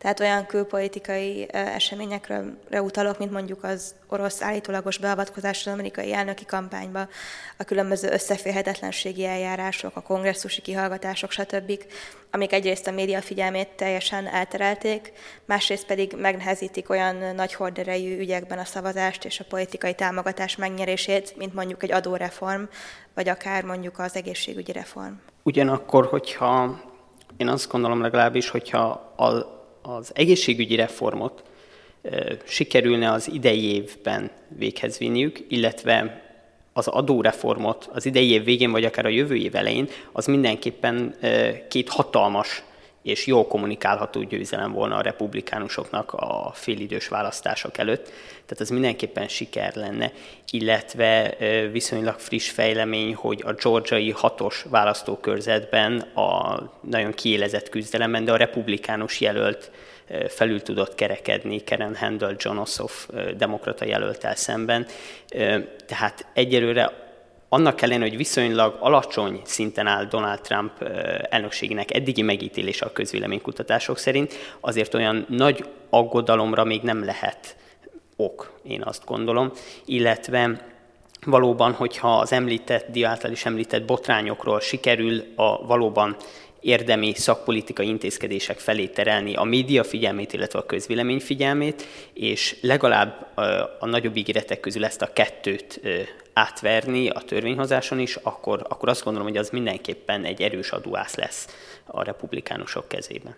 tehát olyan külpolitikai eseményekre utalok, mint mondjuk az orosz állítólagos beavatkozás az amerikai elnöki kampányba, a különböző összeférhetetlenségi eljárások, a kongresszusi kihallgatások, stb., amik egyrészt a média figyelmét teljesen elterelték, másrészt pedig megnehezítik olyan nagy horderejű ügyekben a szavazást és a politikai támogatás megnyerését, mint mondjuk egy adóreform, vagy akár mondjuk az egészségügyi reform. Ugyanakkor, hogyha én azt gondolom legalábbis, hogyha a az egészségügyi reformot sikerülne az idei évben véghez vinniük, illetve az adóreformot az idei év végén, vagy akár a jövő év elején, az mindenképpen két hatalmas és jól kommunikálható győzelem volna a republikánusoknak a félidős választások előtt. Tehát az mindenképpen siker lenne, illetve viszonylag friss fejlemény, hogy a georgiai hatos választókörzetben a nagyon kiélezett küzdelemben, de a republikánus jelölt felül tudott kerekedni Karen Handel John Ossoff demokrata jelöltel szemben. Tehát egyelőre annak ellenére, hogy viszonylag alacsony szinten áll Donald Trump elnökségének eddigi megítélése a közvéleménykutatások szerint, azért olyan nagy aggodalomra még nem lehet ok, én azt gondolom, illetve valóban, hogyha az említett, által is említett botrányokról sikerül a valóban érdemi szakpolitikai intézkedések felé terelni a média figyelmét, illetve a közvélemény figyelmét, és legalább a nagyobb ígéretek közül ezt a kettőt átverni a törvényhozáson is, akkor, akkor azt gondolom, hogy az mindenképpen egy erős adóász lesz a republikánusok kezében.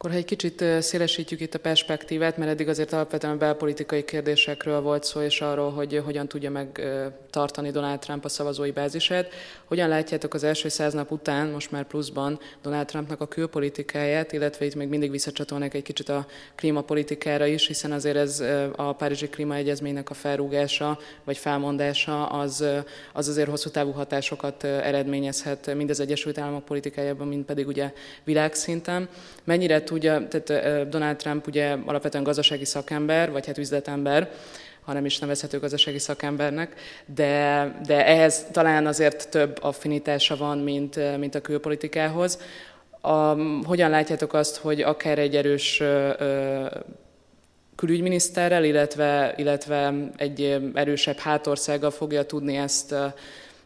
Akkor ha egy kicsit szélesítjük itt a perspektívát, mert eddig azért alapvetően belpolitikai kérdésekről volt szó, és arról, hogy hogyan tudja megtartani Donald Trump a szavazói bázisát. Hogyan látjátok az első száz nap után, most már pluszban Donald Trumpnak a külpolitikáját, illetve itt még mindig visszacsatolnak egy kicsit a klímapolitikára is, hiszen azért ez a Párizsi Klímaegyezménynek a felrúgása vagy felmondása az, az azért hosszú távú hatásokat eredményezhet mind az Egyesült Államok politikájában, mind pedig ugye világszinten. Mennyire tudja, tehát Donald Trump ugye alapvetően gazdasági szakember, vagy hát üzletember, hanem is nevezhető gazdasági szakembernek, de, de ehhez talán azért több affinitása van, mint, mint a külpolitikához. A, hogyan látjátok azt, hogy akár egy erős ö, külügyminiszterrel, illetve, illetve egy erősebb hátországgal fogja tudni ezt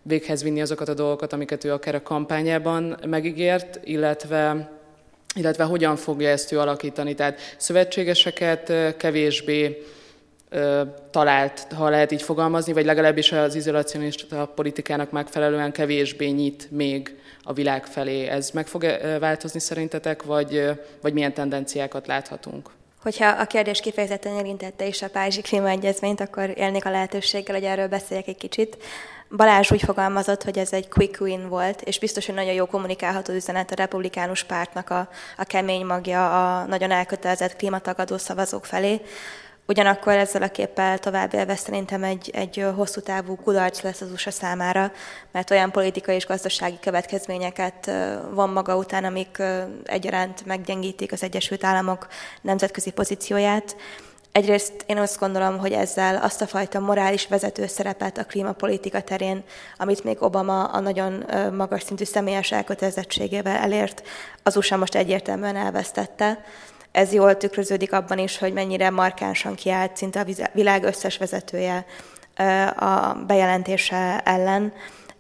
véghez vinni azokat a dolgokat, amiket ő akár a kampányában megígért, illetve illetve hogyan fogja ezt ő alakítani. Tehát szövetségeseket kevésbé talált, ha lehet így fogalmazni, vagy legalábbis az izolacionista politikának megfelelően kevésbé nyit még a világ felé. Ez meg fog változni szerintetek, vagy, vagy milyen tendenciákat láthatunk? Hogyha a kérdés kifejezetten érintette is a Párizsi Klímaegyezményt, akkor élnék a lehetőséggel, hogy erről beszéljek egy kicsit. Balázs úgy fogalmazott, hogy ez egy quick win volt, és biztos, hogy nagyon jó kommunikálható üzenet a republikánus pártnak a, a kemény magja, a nagyon elkötelezett klímatagadó szavazók felé. Ugyanakkor ezzel a képpel tovább élve szerintem egy, egy hosszú távú kudarc lesz az USA számára, mert olyan politikai és gazdasági következményeket van maga után, amik egyaránt meggyengítik az Egyesült Államok nemzetközi pozícióját, Egyrészt én azt gondolom, hogy ezzel azt a fajta morális vezető szerepet a klímapolitika terén, amit még Obama a nagyon magas szintű személyes elkötelezettségével elért, az USA most egyértelműen elvesztette. Ez jól tükröződik abban is, hogy mennyire markánsan kiállt szinte a világ összes vezetője a bejelentése ellen.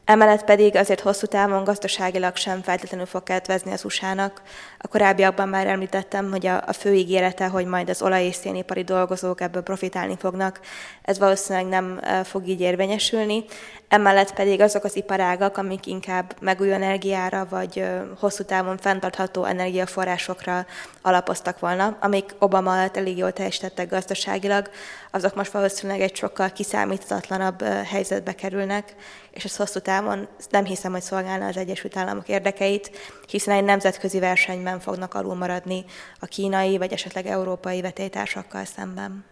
Emellett pedig azért hosszú távon gazdaságilag sem feltétlenül fog kedvezni az USA-nak. A korábbiakban már említettem, hogy a, a fő ígérete, hogy majd az olaj- és szénipari dolgozók ebből profitálni fognak, ez valószínűleg nem fog így érvényesülni. Emellett pedig azok az iparágak, amik inkább megújuló energiára vagy hosszú távon fenntartható energiaforrásokra alapoztak volna, amik Obama alatt elég jól teljesítettek gazdaságilag, azok most valószínűleg egy sokkal kiszámíthatatlanabb helyzetbe kerülnek, és ez hosszú távon nem hiszem, hogy szolgálna az Egyesült Államok érdekeit, hiszen egy nemzetközi versenyben fognak alul maradni a kínai vagy esetleg európai vetélytársakkal szemben.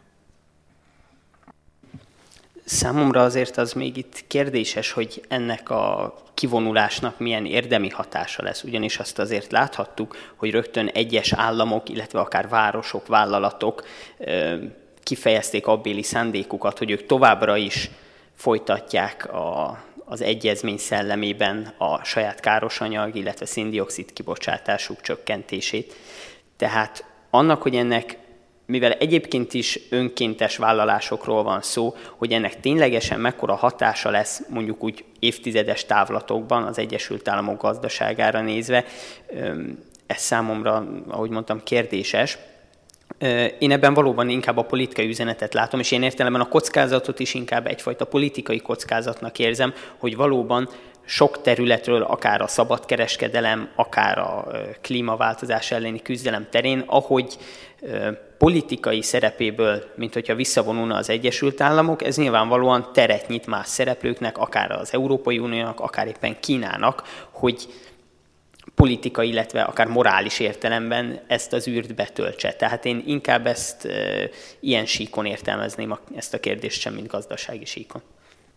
Számomra azért az még itt kérdéses, hogy ennek a kivonulásnak milyen érdemi hatása lesz, ugyanis azt azért láthattuk, hogy rögtön egyes államok, illetve akár városok, vállalatok kifejezték abbéli szándékukat, hogy ők továbbra is folytatják a, az egyezmény szellemében a saját károsanyag, illetve széndiokszid kibocsátásuk csökkentését. Tehát annak, hogy ennek mivel egyébként is önkéntes vállalásokról van szó, hogy ennek ténylegesen mekkora hatása lesz mondjuk úgy évtizedes távlatokban az Egyesült Államok gazdaságára nézve, ez számomra, ahogy mondtam, kérdéses. Én ebben valóban inkább a politikai üzenetet látom, és én értelemben a kockázatot is inkább egyfajta politikai kockázatnak érzem, hogy valóban sok területről, akár a szabadkereskedelem, akár a klímaváltozás elleni küzdelem terén, ahogy politikai szerepéből, mint hogyha visszavonulna az Egyesült Államok, ez nyilvánvalóan teret nyit más szereplőknek, akár az Európai Uniónak, akár éppen Kínának, hogy politikai, illetve akár morális értelemben ezt az űrt betöltse. Tehát én inkább ezt e, ilyen síkon értelmezném a, ezt a kérdést sem, mint gazdasági síkon.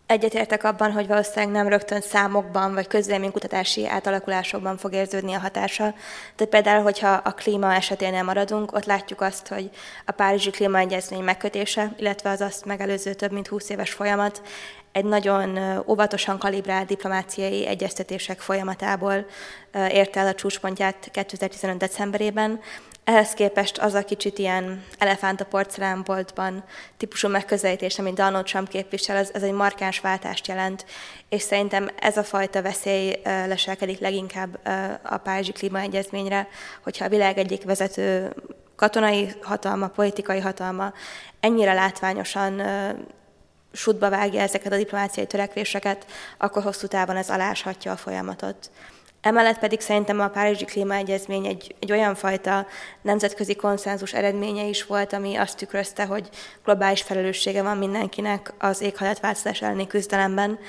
Egyetértek abban, hogy valószínűleg nem rögtön számokban vagy közvéleménykutatási átalakulásokban fog érződni a hatása. Tehát például, hogyha a klíma eseténél maradunk, ott látjuk azt, hogy a Párizsi Klímaegyezmény megkötése, illetve az azt megelőző több mint 20 éves folyamat egy nagyon óvatosan kalibrált diplomáciai egyeztetések folyamatából ért el a csúcspontját 2015. decemberében, ehhez képest az a kicsit ilyen elefánt a porcelánboltban típusú megközelítés, amit Donald Trump képvisel, az, az egy markáns váltást jelent, és szerintem ez a fajta veszély leselkedik leginkább a Párizsi Klímaegyezményre, hogyha a világ egyik vezető katonai hatalma, politikai hatalma ennyire látványosan sútba vágja ezeket a diplomáciai törekvéseket, akkor hosszú távon ez aláshatja a folyamatot. Emellett pedig szerintem a Párizsi Klímaegyezmény egy, egy olyan fajta nemzetközi konszenzus eredménye is volt, ami azt tükrözte, hogy globális felelőssége van mindenkinek az éghajlatváltozás elleni küzdelemben,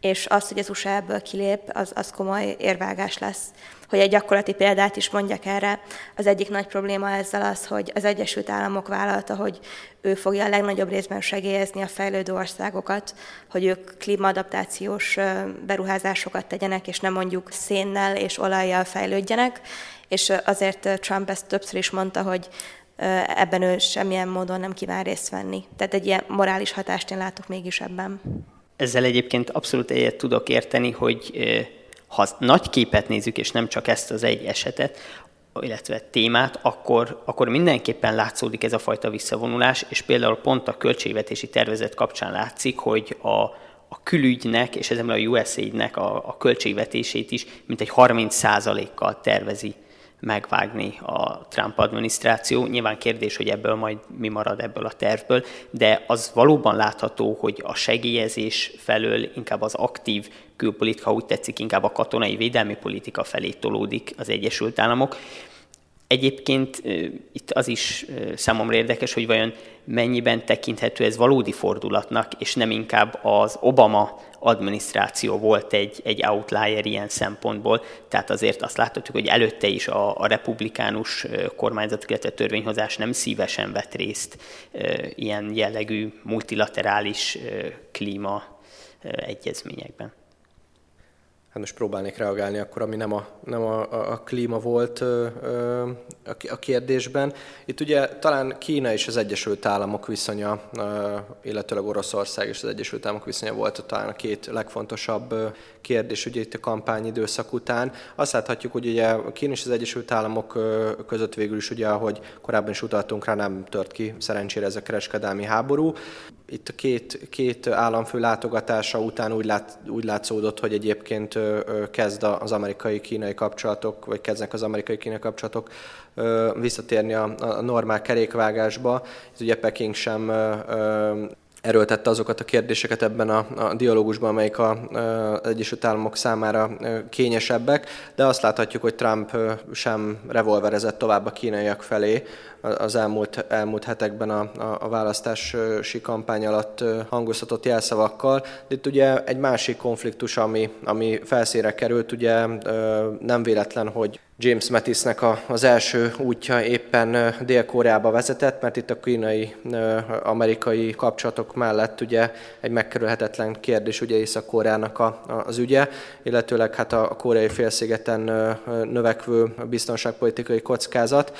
és az, hogy az USA ebből kilép, az, az komoly érvágás lesz. Hogy egy gyakorlati példát is mondjak erre, az egyik nagy probléma ezzel az, hogy az Egyesült Államok vállalta, hogy ő fogja a legnagyobb részben segélyezni a fejlődő országokat, hogy ők klímaadaptációs beruházásokat tegyenek, és nem mondjuk szénnel és olajjal fejlődjenek, és azért Trump ezt többször is mondta, hogy ebben ő semmilyen módon nem kíván részt venni. Tehát egy ilyen morális hatást én látok mégis ebben. Ezzel egyébként abszolút egyet tudok érteni, hogy ha nagy képet nézzük, és nem csak ezt az egy esetet, illetve témát, akkor, akkor mindenképpen látszódik ez a fajta visszavonulás, és például pont a költségvetési tervezet kapcsán látszik, hogy a, a külügynek, és ezen a USAID-nek a, a költségvetését is mintegy 30%-kal tervezi megvágni a Trump adminisztráció. Nyilván kérdés, hogy ebből majd mi marad ebből a tervből, de az valóban látható, hogy a segélyezés felől inkább az aktív külpolitika, úgy tetszik, inkább a katonai védelmi politika felé tolódik az Egyesült Államok. Egyébként itt az is számomra érdekes, hogy vajon mennyiben tekinthető ez valódi fordulatnak, és nem inkább az Obama adminisztráció volt egy, egy outlier ilyen szempontból, tehát azért azt láthatjuk, hogy előtte is a, a republikánus kormányzat, illetve törvényhozás nem szívesen vett részt ilyen jellegű multilaterális klíma egyezményekben. Hát most próbálnék reagálni akkor, ami nem a, nem a, a klíma volt a kérdésben. Itt ugye talán Kína és az Egyesült Államok viszonya, illetőleg Oroszország és az Egyesült Államok viszonya volt talán a két legfontosabb kérdés ugye itt a kampányidőszak után. Azt láthatjuk, hogy ugye Kína és az Egyesült Államok között végül is ugye, ahogy korábban is utaltunk rá, nem tört ki szerencsére ez a kereskedelmi háború itt a két, két államfő látogatása után úgy, lát, úgy látszódott, hogy egyébként kezd az amerikai-kínai kapcsolatok, vagy kezdnek az amerikai-kínai kapcsolatok visszatérni a, a normál kerékvágásba. Ez ugye Peking sem erőltette azokat a kérdéseket ebben a, a dialógusban, amelyik az Egyesült Államok számára kényesebbek, de azt láthatjuk, hogy Trump sem revolverezett tovább a kínaiak felé az elmúlt, elmúlt hetekben a, a, a választási kampány alatt hangoztatott jelszavakkal. De itt ugye egy másik konfliktus, ami, ami felszére került, ugye nem véletlen, hogy James Mattisnek az első útja éppen Dél-Koreába vezetett, mert itt a kínai-amerikai kapcsolatok mellett ugye egy megkerülhetetlen kérdés ugye Észak-Koreának a, az ügye, illetőleg hát a, a koreai félszigeten növekvő biztonságpolitikai kockázat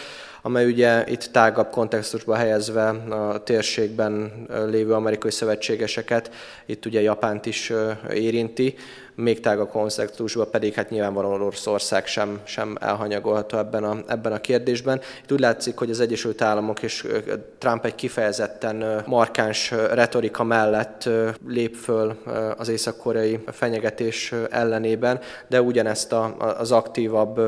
amely ugye itt tágabb kontextusba helyezve a térségben lévő amerikai szövetségeseket, itt ugye Japánt is érinti, még tágabb kontextusban pedig hát nyilvánvalóan Oroszország sem, sem elhanyagolható ebben a, ebben a kérdésben. Itt úgy látszik, hogy az Egyesült Államok és Trump egy kifejezetten markáns retorika mellett lép föl az észak-koreai fenyegetés ellenében, de ugyanezt a, az aktívabb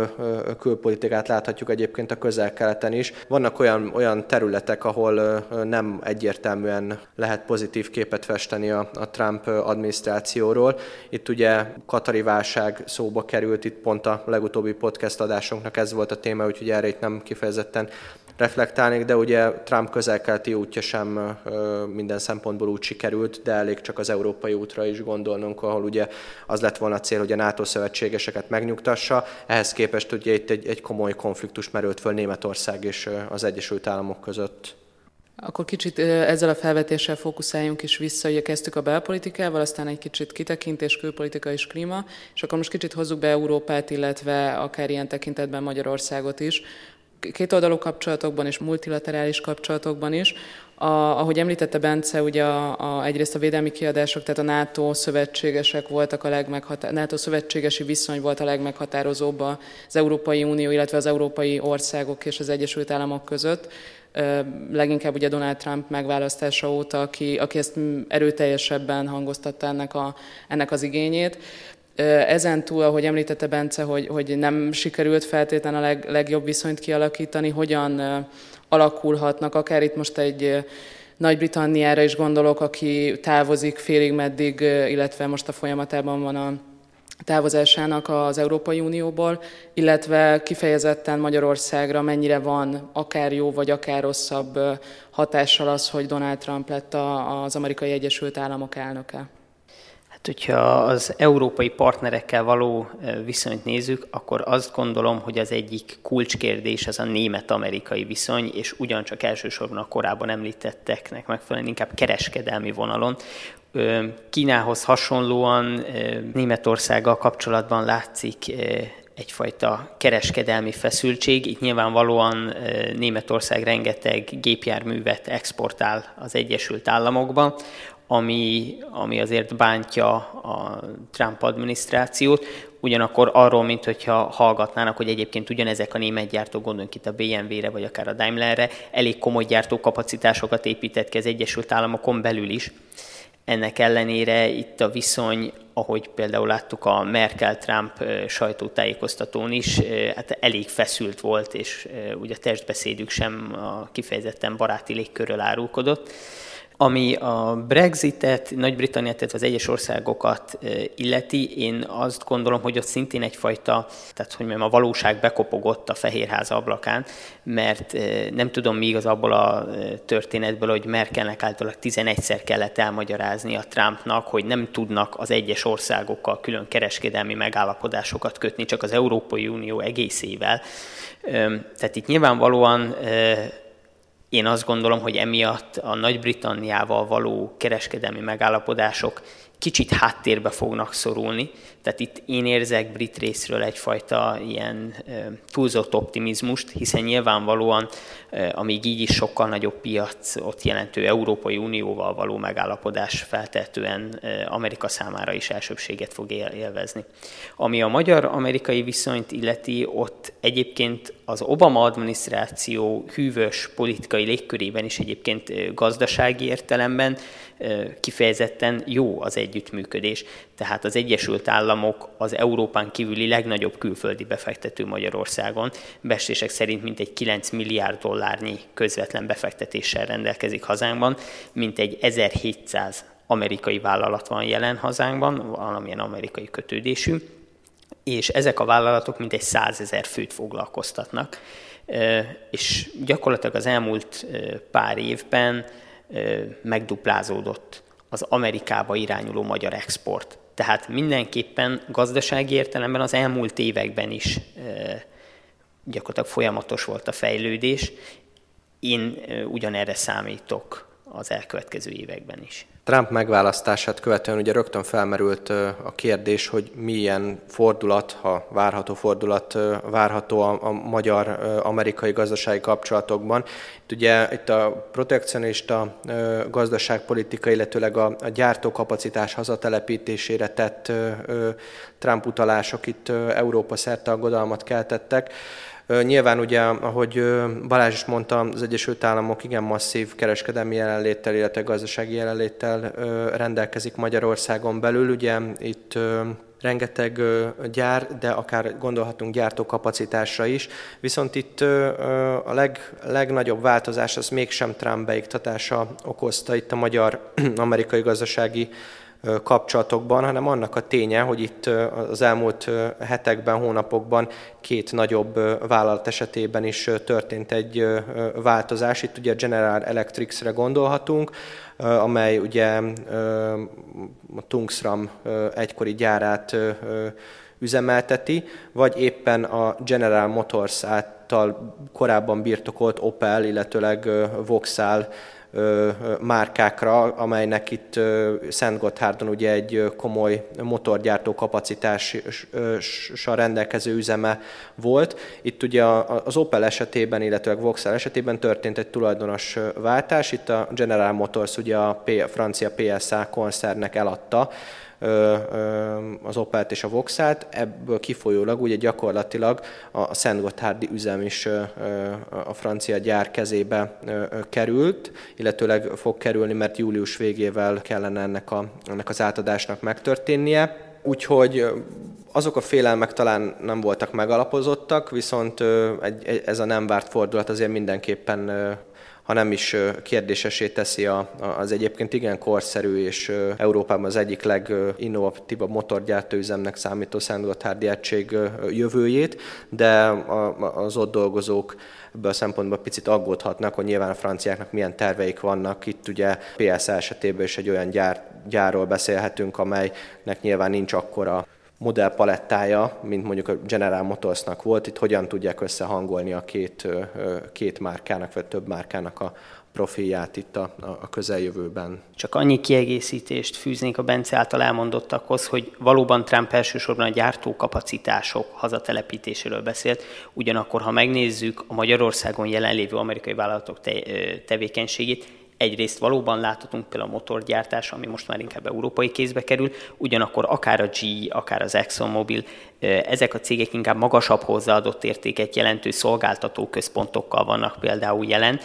külpolitikát láthatjuk egyébként a közel-keleten is. Vannak olyan, olyan területek, ahol nem egyértelműen lehet pozitív képet festeni a, a Trump adminisztrációról. Itt ugye Katari válság szóba került, itt pont a legutóbbi podcast adásunknak ez volt a téma, úgyhogy erre itt nem kifejezetten reflektálnék, de ugye Trump közelkelti útja sem minden szempontból úgy sikerült, de elég csak az európai útra is gondolnunk, ahol ugye az lett volna a cél, hogy a NATO szövetségeseket megnyugtassa. Ehhez képest ugye itt egy, egy komoly konfliktus merült föl Németország és az Egyesült Államok között. Akkor kicsit ezzel a felvetéssel fókuszáljunk is vissza, ugye kezdtük a belpolitikával, aztán egy kicsit kitekintés, külpolitika és klíma, és akkor most kicsit hozzuk be Európát, illetve akár ilyen tekintetben Magyarországot is, két oldalú kapcsolatokban és multilaterális kapcsolatokban is. A, ahogy említette Bence, ugye a, a, egyrészt a védelmi kiadások, tehát a NATO szövetségesek voltak a legmeghatározóbb, NATO szövetségesi viszony volt a legmeghatározóbb az Európai Unió, illetve az európai országok és az Egyesült Államok között leginkább ugye Donald Trump megválasztása óta, aki, aki ezt erőteljesebben hangoztatta ennek, a, ennek az igényét. Ezen túl, ahogy említette Bence, hogy, hogy nem sikerült feltétlenül a leg, legjobb viszonyt kialakítani, hogyan alakulhatnak, akár itt most egy Nagy-Britanniára is gondolok, aki távozik félig meddig, illetve most a folyamatában van a távozásának az Európai Unióból, illetve kifejezetten Magyarországra mennyire van akár jó vagy akár rosszabb hatással az, hogy Donald Trump lett az amerikai Egyesült Államok elnöke. Hogyha az európai partnerekkel való viszonyt nézzük, akkor azt gondolom, hogy az egyik kulcskérdés az a német-amerikai viszony, és ugyancsak elsősorban a korábban említetteknek megfelelően inkább kereskedelmi vonalon. Kínához hasonlóan Németországgal kapcsolatban látszik egyfajta kereskedelmi feszültség. Itt nyilvánvalóan Németország rengeteg gépjárművet exportál az Egyesült Államokba, ami, ami azért bántja a Trump adminisztrációt. Ugyanakkor arról, mint hogyha hallgatnának, hogy egyébként ugyanezek a német gyártók, gondoljunk itt a BMW-re, vagy akár a Daimlerre, elég komoly gyártókapacitásokat épített ki az Egyesült Államokon belül is. Ennek ellenére itt a viszony, ahogy például láttuk a Merkel-Trump sajtótájékoztatón is, hát elég feszült volt, és ugye a testbeszédük sem a kifejezetten baráti légkörről árulkodott. Ami a Brexitet, Nagy-Britanniát, tehát az egyes országokat illeti, én azt gondolom, hogy ott szintén egyfajta, tehát hogy mondjam, a valóság bekopogott a Fehérház ablakán, mert nem tudom mi igaz abból a történetből, hogy Merkelnek általában 11-szer kellett elmagyarázni a Trumpnak, hogy nem tudnak az egyes országokkal külön kereskedelmi megállapodásokat kötni, csak az Európai Unió egészével. Tehát itt nyilvánvalóan én azt gondolom, hogy emiatt a Nagy-Britanniával való kereskedelmi megállapodások kicsit háttérbe fognak szorulni. Tehát itt én érzek brit részről egyfajta ilyen túlzott optimizmust, hiszen nyilvánvalóan, amíg így is sokkal nagyobb piac ott jelentő Európai Unióval való megállapodás feltetően Amerika számára is elsőbséget fog élvezni. Ami a magyar-amerikai viszonyt illeti, ott egyébként az Obama adminisztráció hűvös politikai légkörében is egyébként gazdasági értelemben kifejezetten jó az együttműködés. Tehát az Egyesült Államok az Európán kívüli legnagyobb külföldi befektető Magyarországon. Bestések szerint mintegy 9 milliárd dollárnyi közvetlen befektetéssel rendelkezik hazánkban, mintegy 1700 amerikai vállalat van jelen hazánkban, valamilyen amerikai kötődésű, és ezek a vállalatok mintegy 100 ezer főt foglalkoztatnak. És gyakorlatilag az elmúlt pár évben megduplázódott az Amerikába irányuló magyar export. Tehát mindenképpen gazdasági értelemben az elmúlt években is gyakorlatilag folyamatos volt a fejlődés. Én ugyanerre számítok az elkövetkező években is. Trump megválasztását követően ugye rögtön felmerült a kérdés, hogy milyen fordulat, ha várható fordulat várható a, a magyar-amerikai gazdasági kapcsolatokban. Itt ugye itt a protekcionista gazdaságpolitika, illetőleg a, a gyártókapacitás hazatelepítésére tett Trump utalások itt Európa szerte aggodalmat keltettek. Nyilván ugye, ahogy Balázs is mondta, az Egyesült Államok igen masszív kereskedelmi jelenléttel, illetve gazdasági jelenléttel rendelkezik Magyarországon belül. Ugye itt rengeteg gyár, de akár gondolhatunk gyártókapacitásra is. Viszont itt a leg, legnagyobb változás az mégsem Trump beiktatása okozta itt a magyar-amerikai gazdasági kapcsolatokban, hanem annak a ténye, hogy itt az elmúlt hetekben, hónapokban két nagyobb vállalat esetében is történt egy változás. Itt ugye General Electric-re gondolhatunk, amely ugye a Tungsram egykori gyárát üzemelteti, vagy éppen a General Motors által korábban birtokolt Opel, illetőleg Vauxhall márkákra, amelynek itt Szent Gotthárdon ugye egy komoly motorgyártó kapacitással rendelkező üzeme volt. Itt ugye az Opel esetében, illetve a Vauxhall esetében történt egy tulajdonos váltás. Itt a General Motors ugye a francia PSA koncernek eladta az Opelt és a Voxát, ebből kifolyólag ugye gyakorlatilag a Szent Gotthárdi üzem is a francia gyár kezébe került, illetőleg fog kerülni, mert július végével kellene ennek, a, ennek az átadásnak megtörténnie. Úgyhogy azok a félelmek talán nem voltak megalapozottak, viszont ez a nem várt fordulat azért mindenképpen ha nem is kérdésesé teszi a, az egyébként igen korszerű és Európában az egyik leginnovatívabb motorgyártóüzemnek számító Szentgotthárdi egység jövőjét, de az ott dolgozók ebből a szempontból picit aggódhatnak, hogy nyilván a franciáknak milyen terveik vannak. Itt ugye PSA esetében is egy olyan gyár, gyárról beszélhetünk, amelynek nyilván nincs akkora modellpalettája, mint mondjuk a General Motorsnak volt, itt hogyan tudják összehangolni a két, két márkának, vagy több márkának a profilját itt a, a közeljövőben. Csak annyi kiegészítést fűznék a Bence által elmondottakhoz, hogy valóban Trump elsősorban a gyártókapacitások hazatelepítéséről beszélt, ugyanakkor ha megnézzük a Magyarországon jelenlévő amerikai vállalatok te, tevékenységét, egyrészt valóban láthatunk például a motorgyártás, ami most már inkább európai kézbe kerül, ugyanakkor akár a GE, akár az ExxonMobil, ezek a cégek inkább magasabb hozzáadott értéket jelentő szolgáltató központokkal vannak például jelen.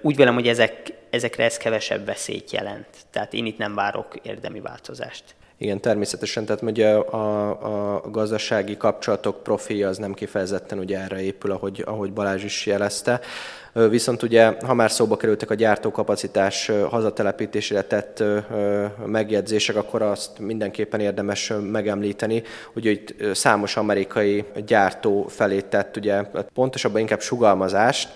Úgy vélem, hogy ezek, ezekre ez kevesebb veszélyt jelent. Tehát én itt nem várok érdemi változást. Igen, természetesen, tehát ugye a, a gazdasági kapcsolatok profilja az nem kifejezetten ugye erre épül, ahogy, ahogy Balázs is jelezte. Viszont ugye, ha már szóba kerültek a gyártókapacitás hazatelepítésére tett megjegyzések, akkor azt mindenképpen érdemes megemlíteni, hogy itt számos amerikai gyártó felé tett ugye pontosabban inkább sugalmazást,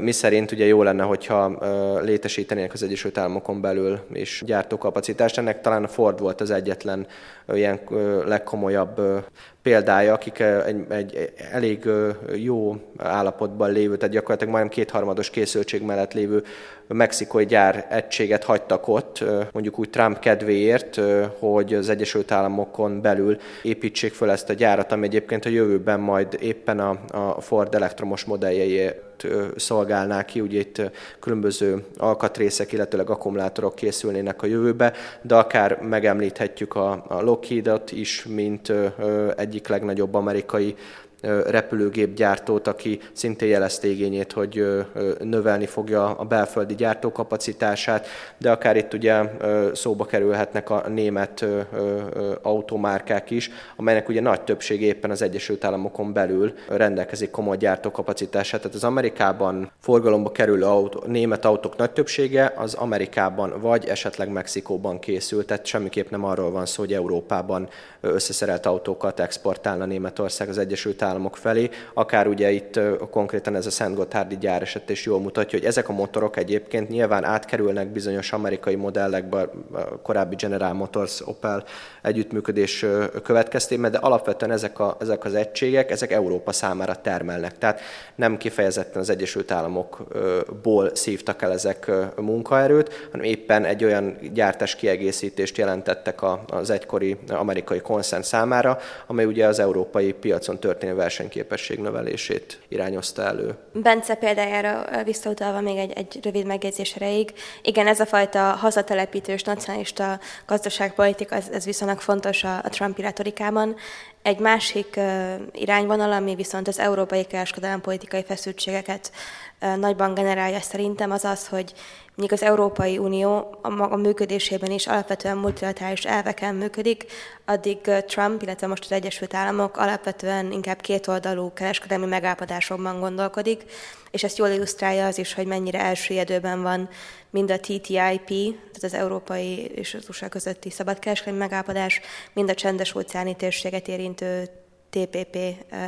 mi szerint ugye jó lenne, hogyha létesítenének az Egyesült Államokon belül is gyártókapacitást. Ennek talán a Ford volt az egyetlen ilyen legkomolyabb példája, akik egy, egy elég jó állapotban lévő, tehát gyakorlatilag majdnem kétharmados készültség mellett lévő mexikói gyár egységet hagytak ott, mondjuk úgy Trump kedvéért, hogy az Egyesült Államokon belül építsék föl ezt a gyárat, ami egyébként a jövőben majd éppen a, a Ford elektromos modelljeiért szolgálná ki, ugye itt különböző alkatrészek, illetőleg akkumulátorok készülnének a jövőbe, de akár megemlíthetjük a, a Lockheed-ot is, mint egyik legnagyobb amerikai repülőgépgyártót, aki szintén jelezte igényét, hogy növelni fogja a belföldi gyártókapacitását, de akár itt ugye szóba kerülhetnek a német automárkák is, amelynek ugye nagy többség éppen az Egyesült Államokon belül rendelkezik komoly gyártókapacitását. Tehát az Amerikában forgalomba kerülő autó, német autók nagy többsége az Amerikában vagy esetleg Mexikóban készült, tehát semmiképp nem arról van szó, hogy Európában összeszerelt autókat exportálna Németország az Egyesült Államok Államok felé, akár ugye itt konkrétan ez a Szent Gotthárdi gyár eset is jól mutatja, hogy ezek a motorok egyébként nyilván átkerülnek bizonyos amerikai modellekbe, korábbi General Motors Opel együttműködés következtében, de alapvetően ezek, a, ezek az egységek, ezek Európa számára termelnek. Tehát nem kifejezetten az Egyesült Államokból szívtak el ezek munkaerőt, hanem éppen egy olyan gyártás kiegészítést jelentettek az egykori amerikai konszent számára, amely ugye az európai piacon történő versenyképesség növelését irányozta elő. Bence példájára visszautalva még egy, egy rövid megjegyzés erejéig. Igen, ez a fajta hazatelepítős nacionalista gazdaságpolitika, ez, ez viszonylag fontos a, a Trumpi retorikában. Egy másik uh, irányvonal, ami viszont az európai kereskedelmi politikai feszültségeket nagyban generálja szerintem, az az, hogy Míg az Európai Unió a maga működésében is alapvetően multilaterális elveken működik, addig Trump, illetve most az Egyesült Államok alapvetően inkább kétoldalú kereskedelmi megállapodásokban gondolkodik, és ezt jól illusztrálja az is, hogy mennyire elsüllyedőben van mind a TTIP, tehát az Európai és az USA közötti szabadkereskedelmi megállapodás, mind a csendes óceáni térséget érintő TPP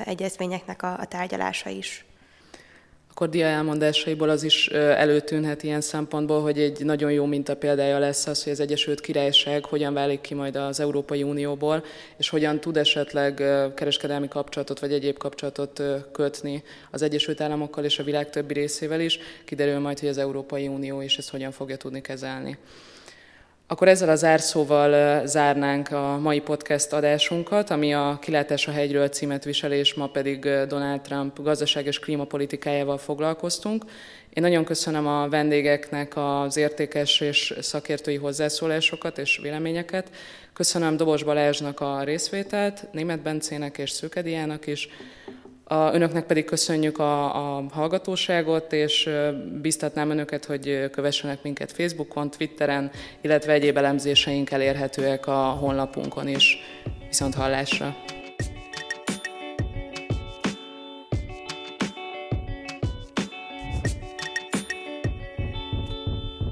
egyezményeknek a, a tárgyalása is akkor Dia elmondásaiból az is előtűnhet ilyen szempontból, hogy egy nagyon jó minta példája lesz az, hogy az Egyesült Királyság hogyan válik ki majd az Európai Unióból, és hogyan tud esetleg kereskedelmi kapcsolatot vagy egyéb kapcsolatot kötni az Egyesült Államokkal és a világ többi részével is. Kiderül majd, hogy az Európai Unió is ezt hogyan fogja tudni kezelni. Akkor ezzel a zárszóval zárnánk a mai podcast adásunkat, ami a Kilátás a hegyről címet visel, és ma pedig Donald Trump gazdaság és klímapolitikájával foglalkoztunk. Én nagyon köszönöm a vendégeknek az értékes és szakértői hozzászólásokat és véleményeket. Köszönöm Dobos Balázsnak a részvételt, Német Bencének és Szőkediának is. A, önöknek pedig köszönjük a, a hallgatóságot, és biztatnám önöket, hogy kövessenek minket Facebookon, Twitteren, illetve egyéb elemzéseink elérhetőek a honlapunkon is. Viszont hallásra!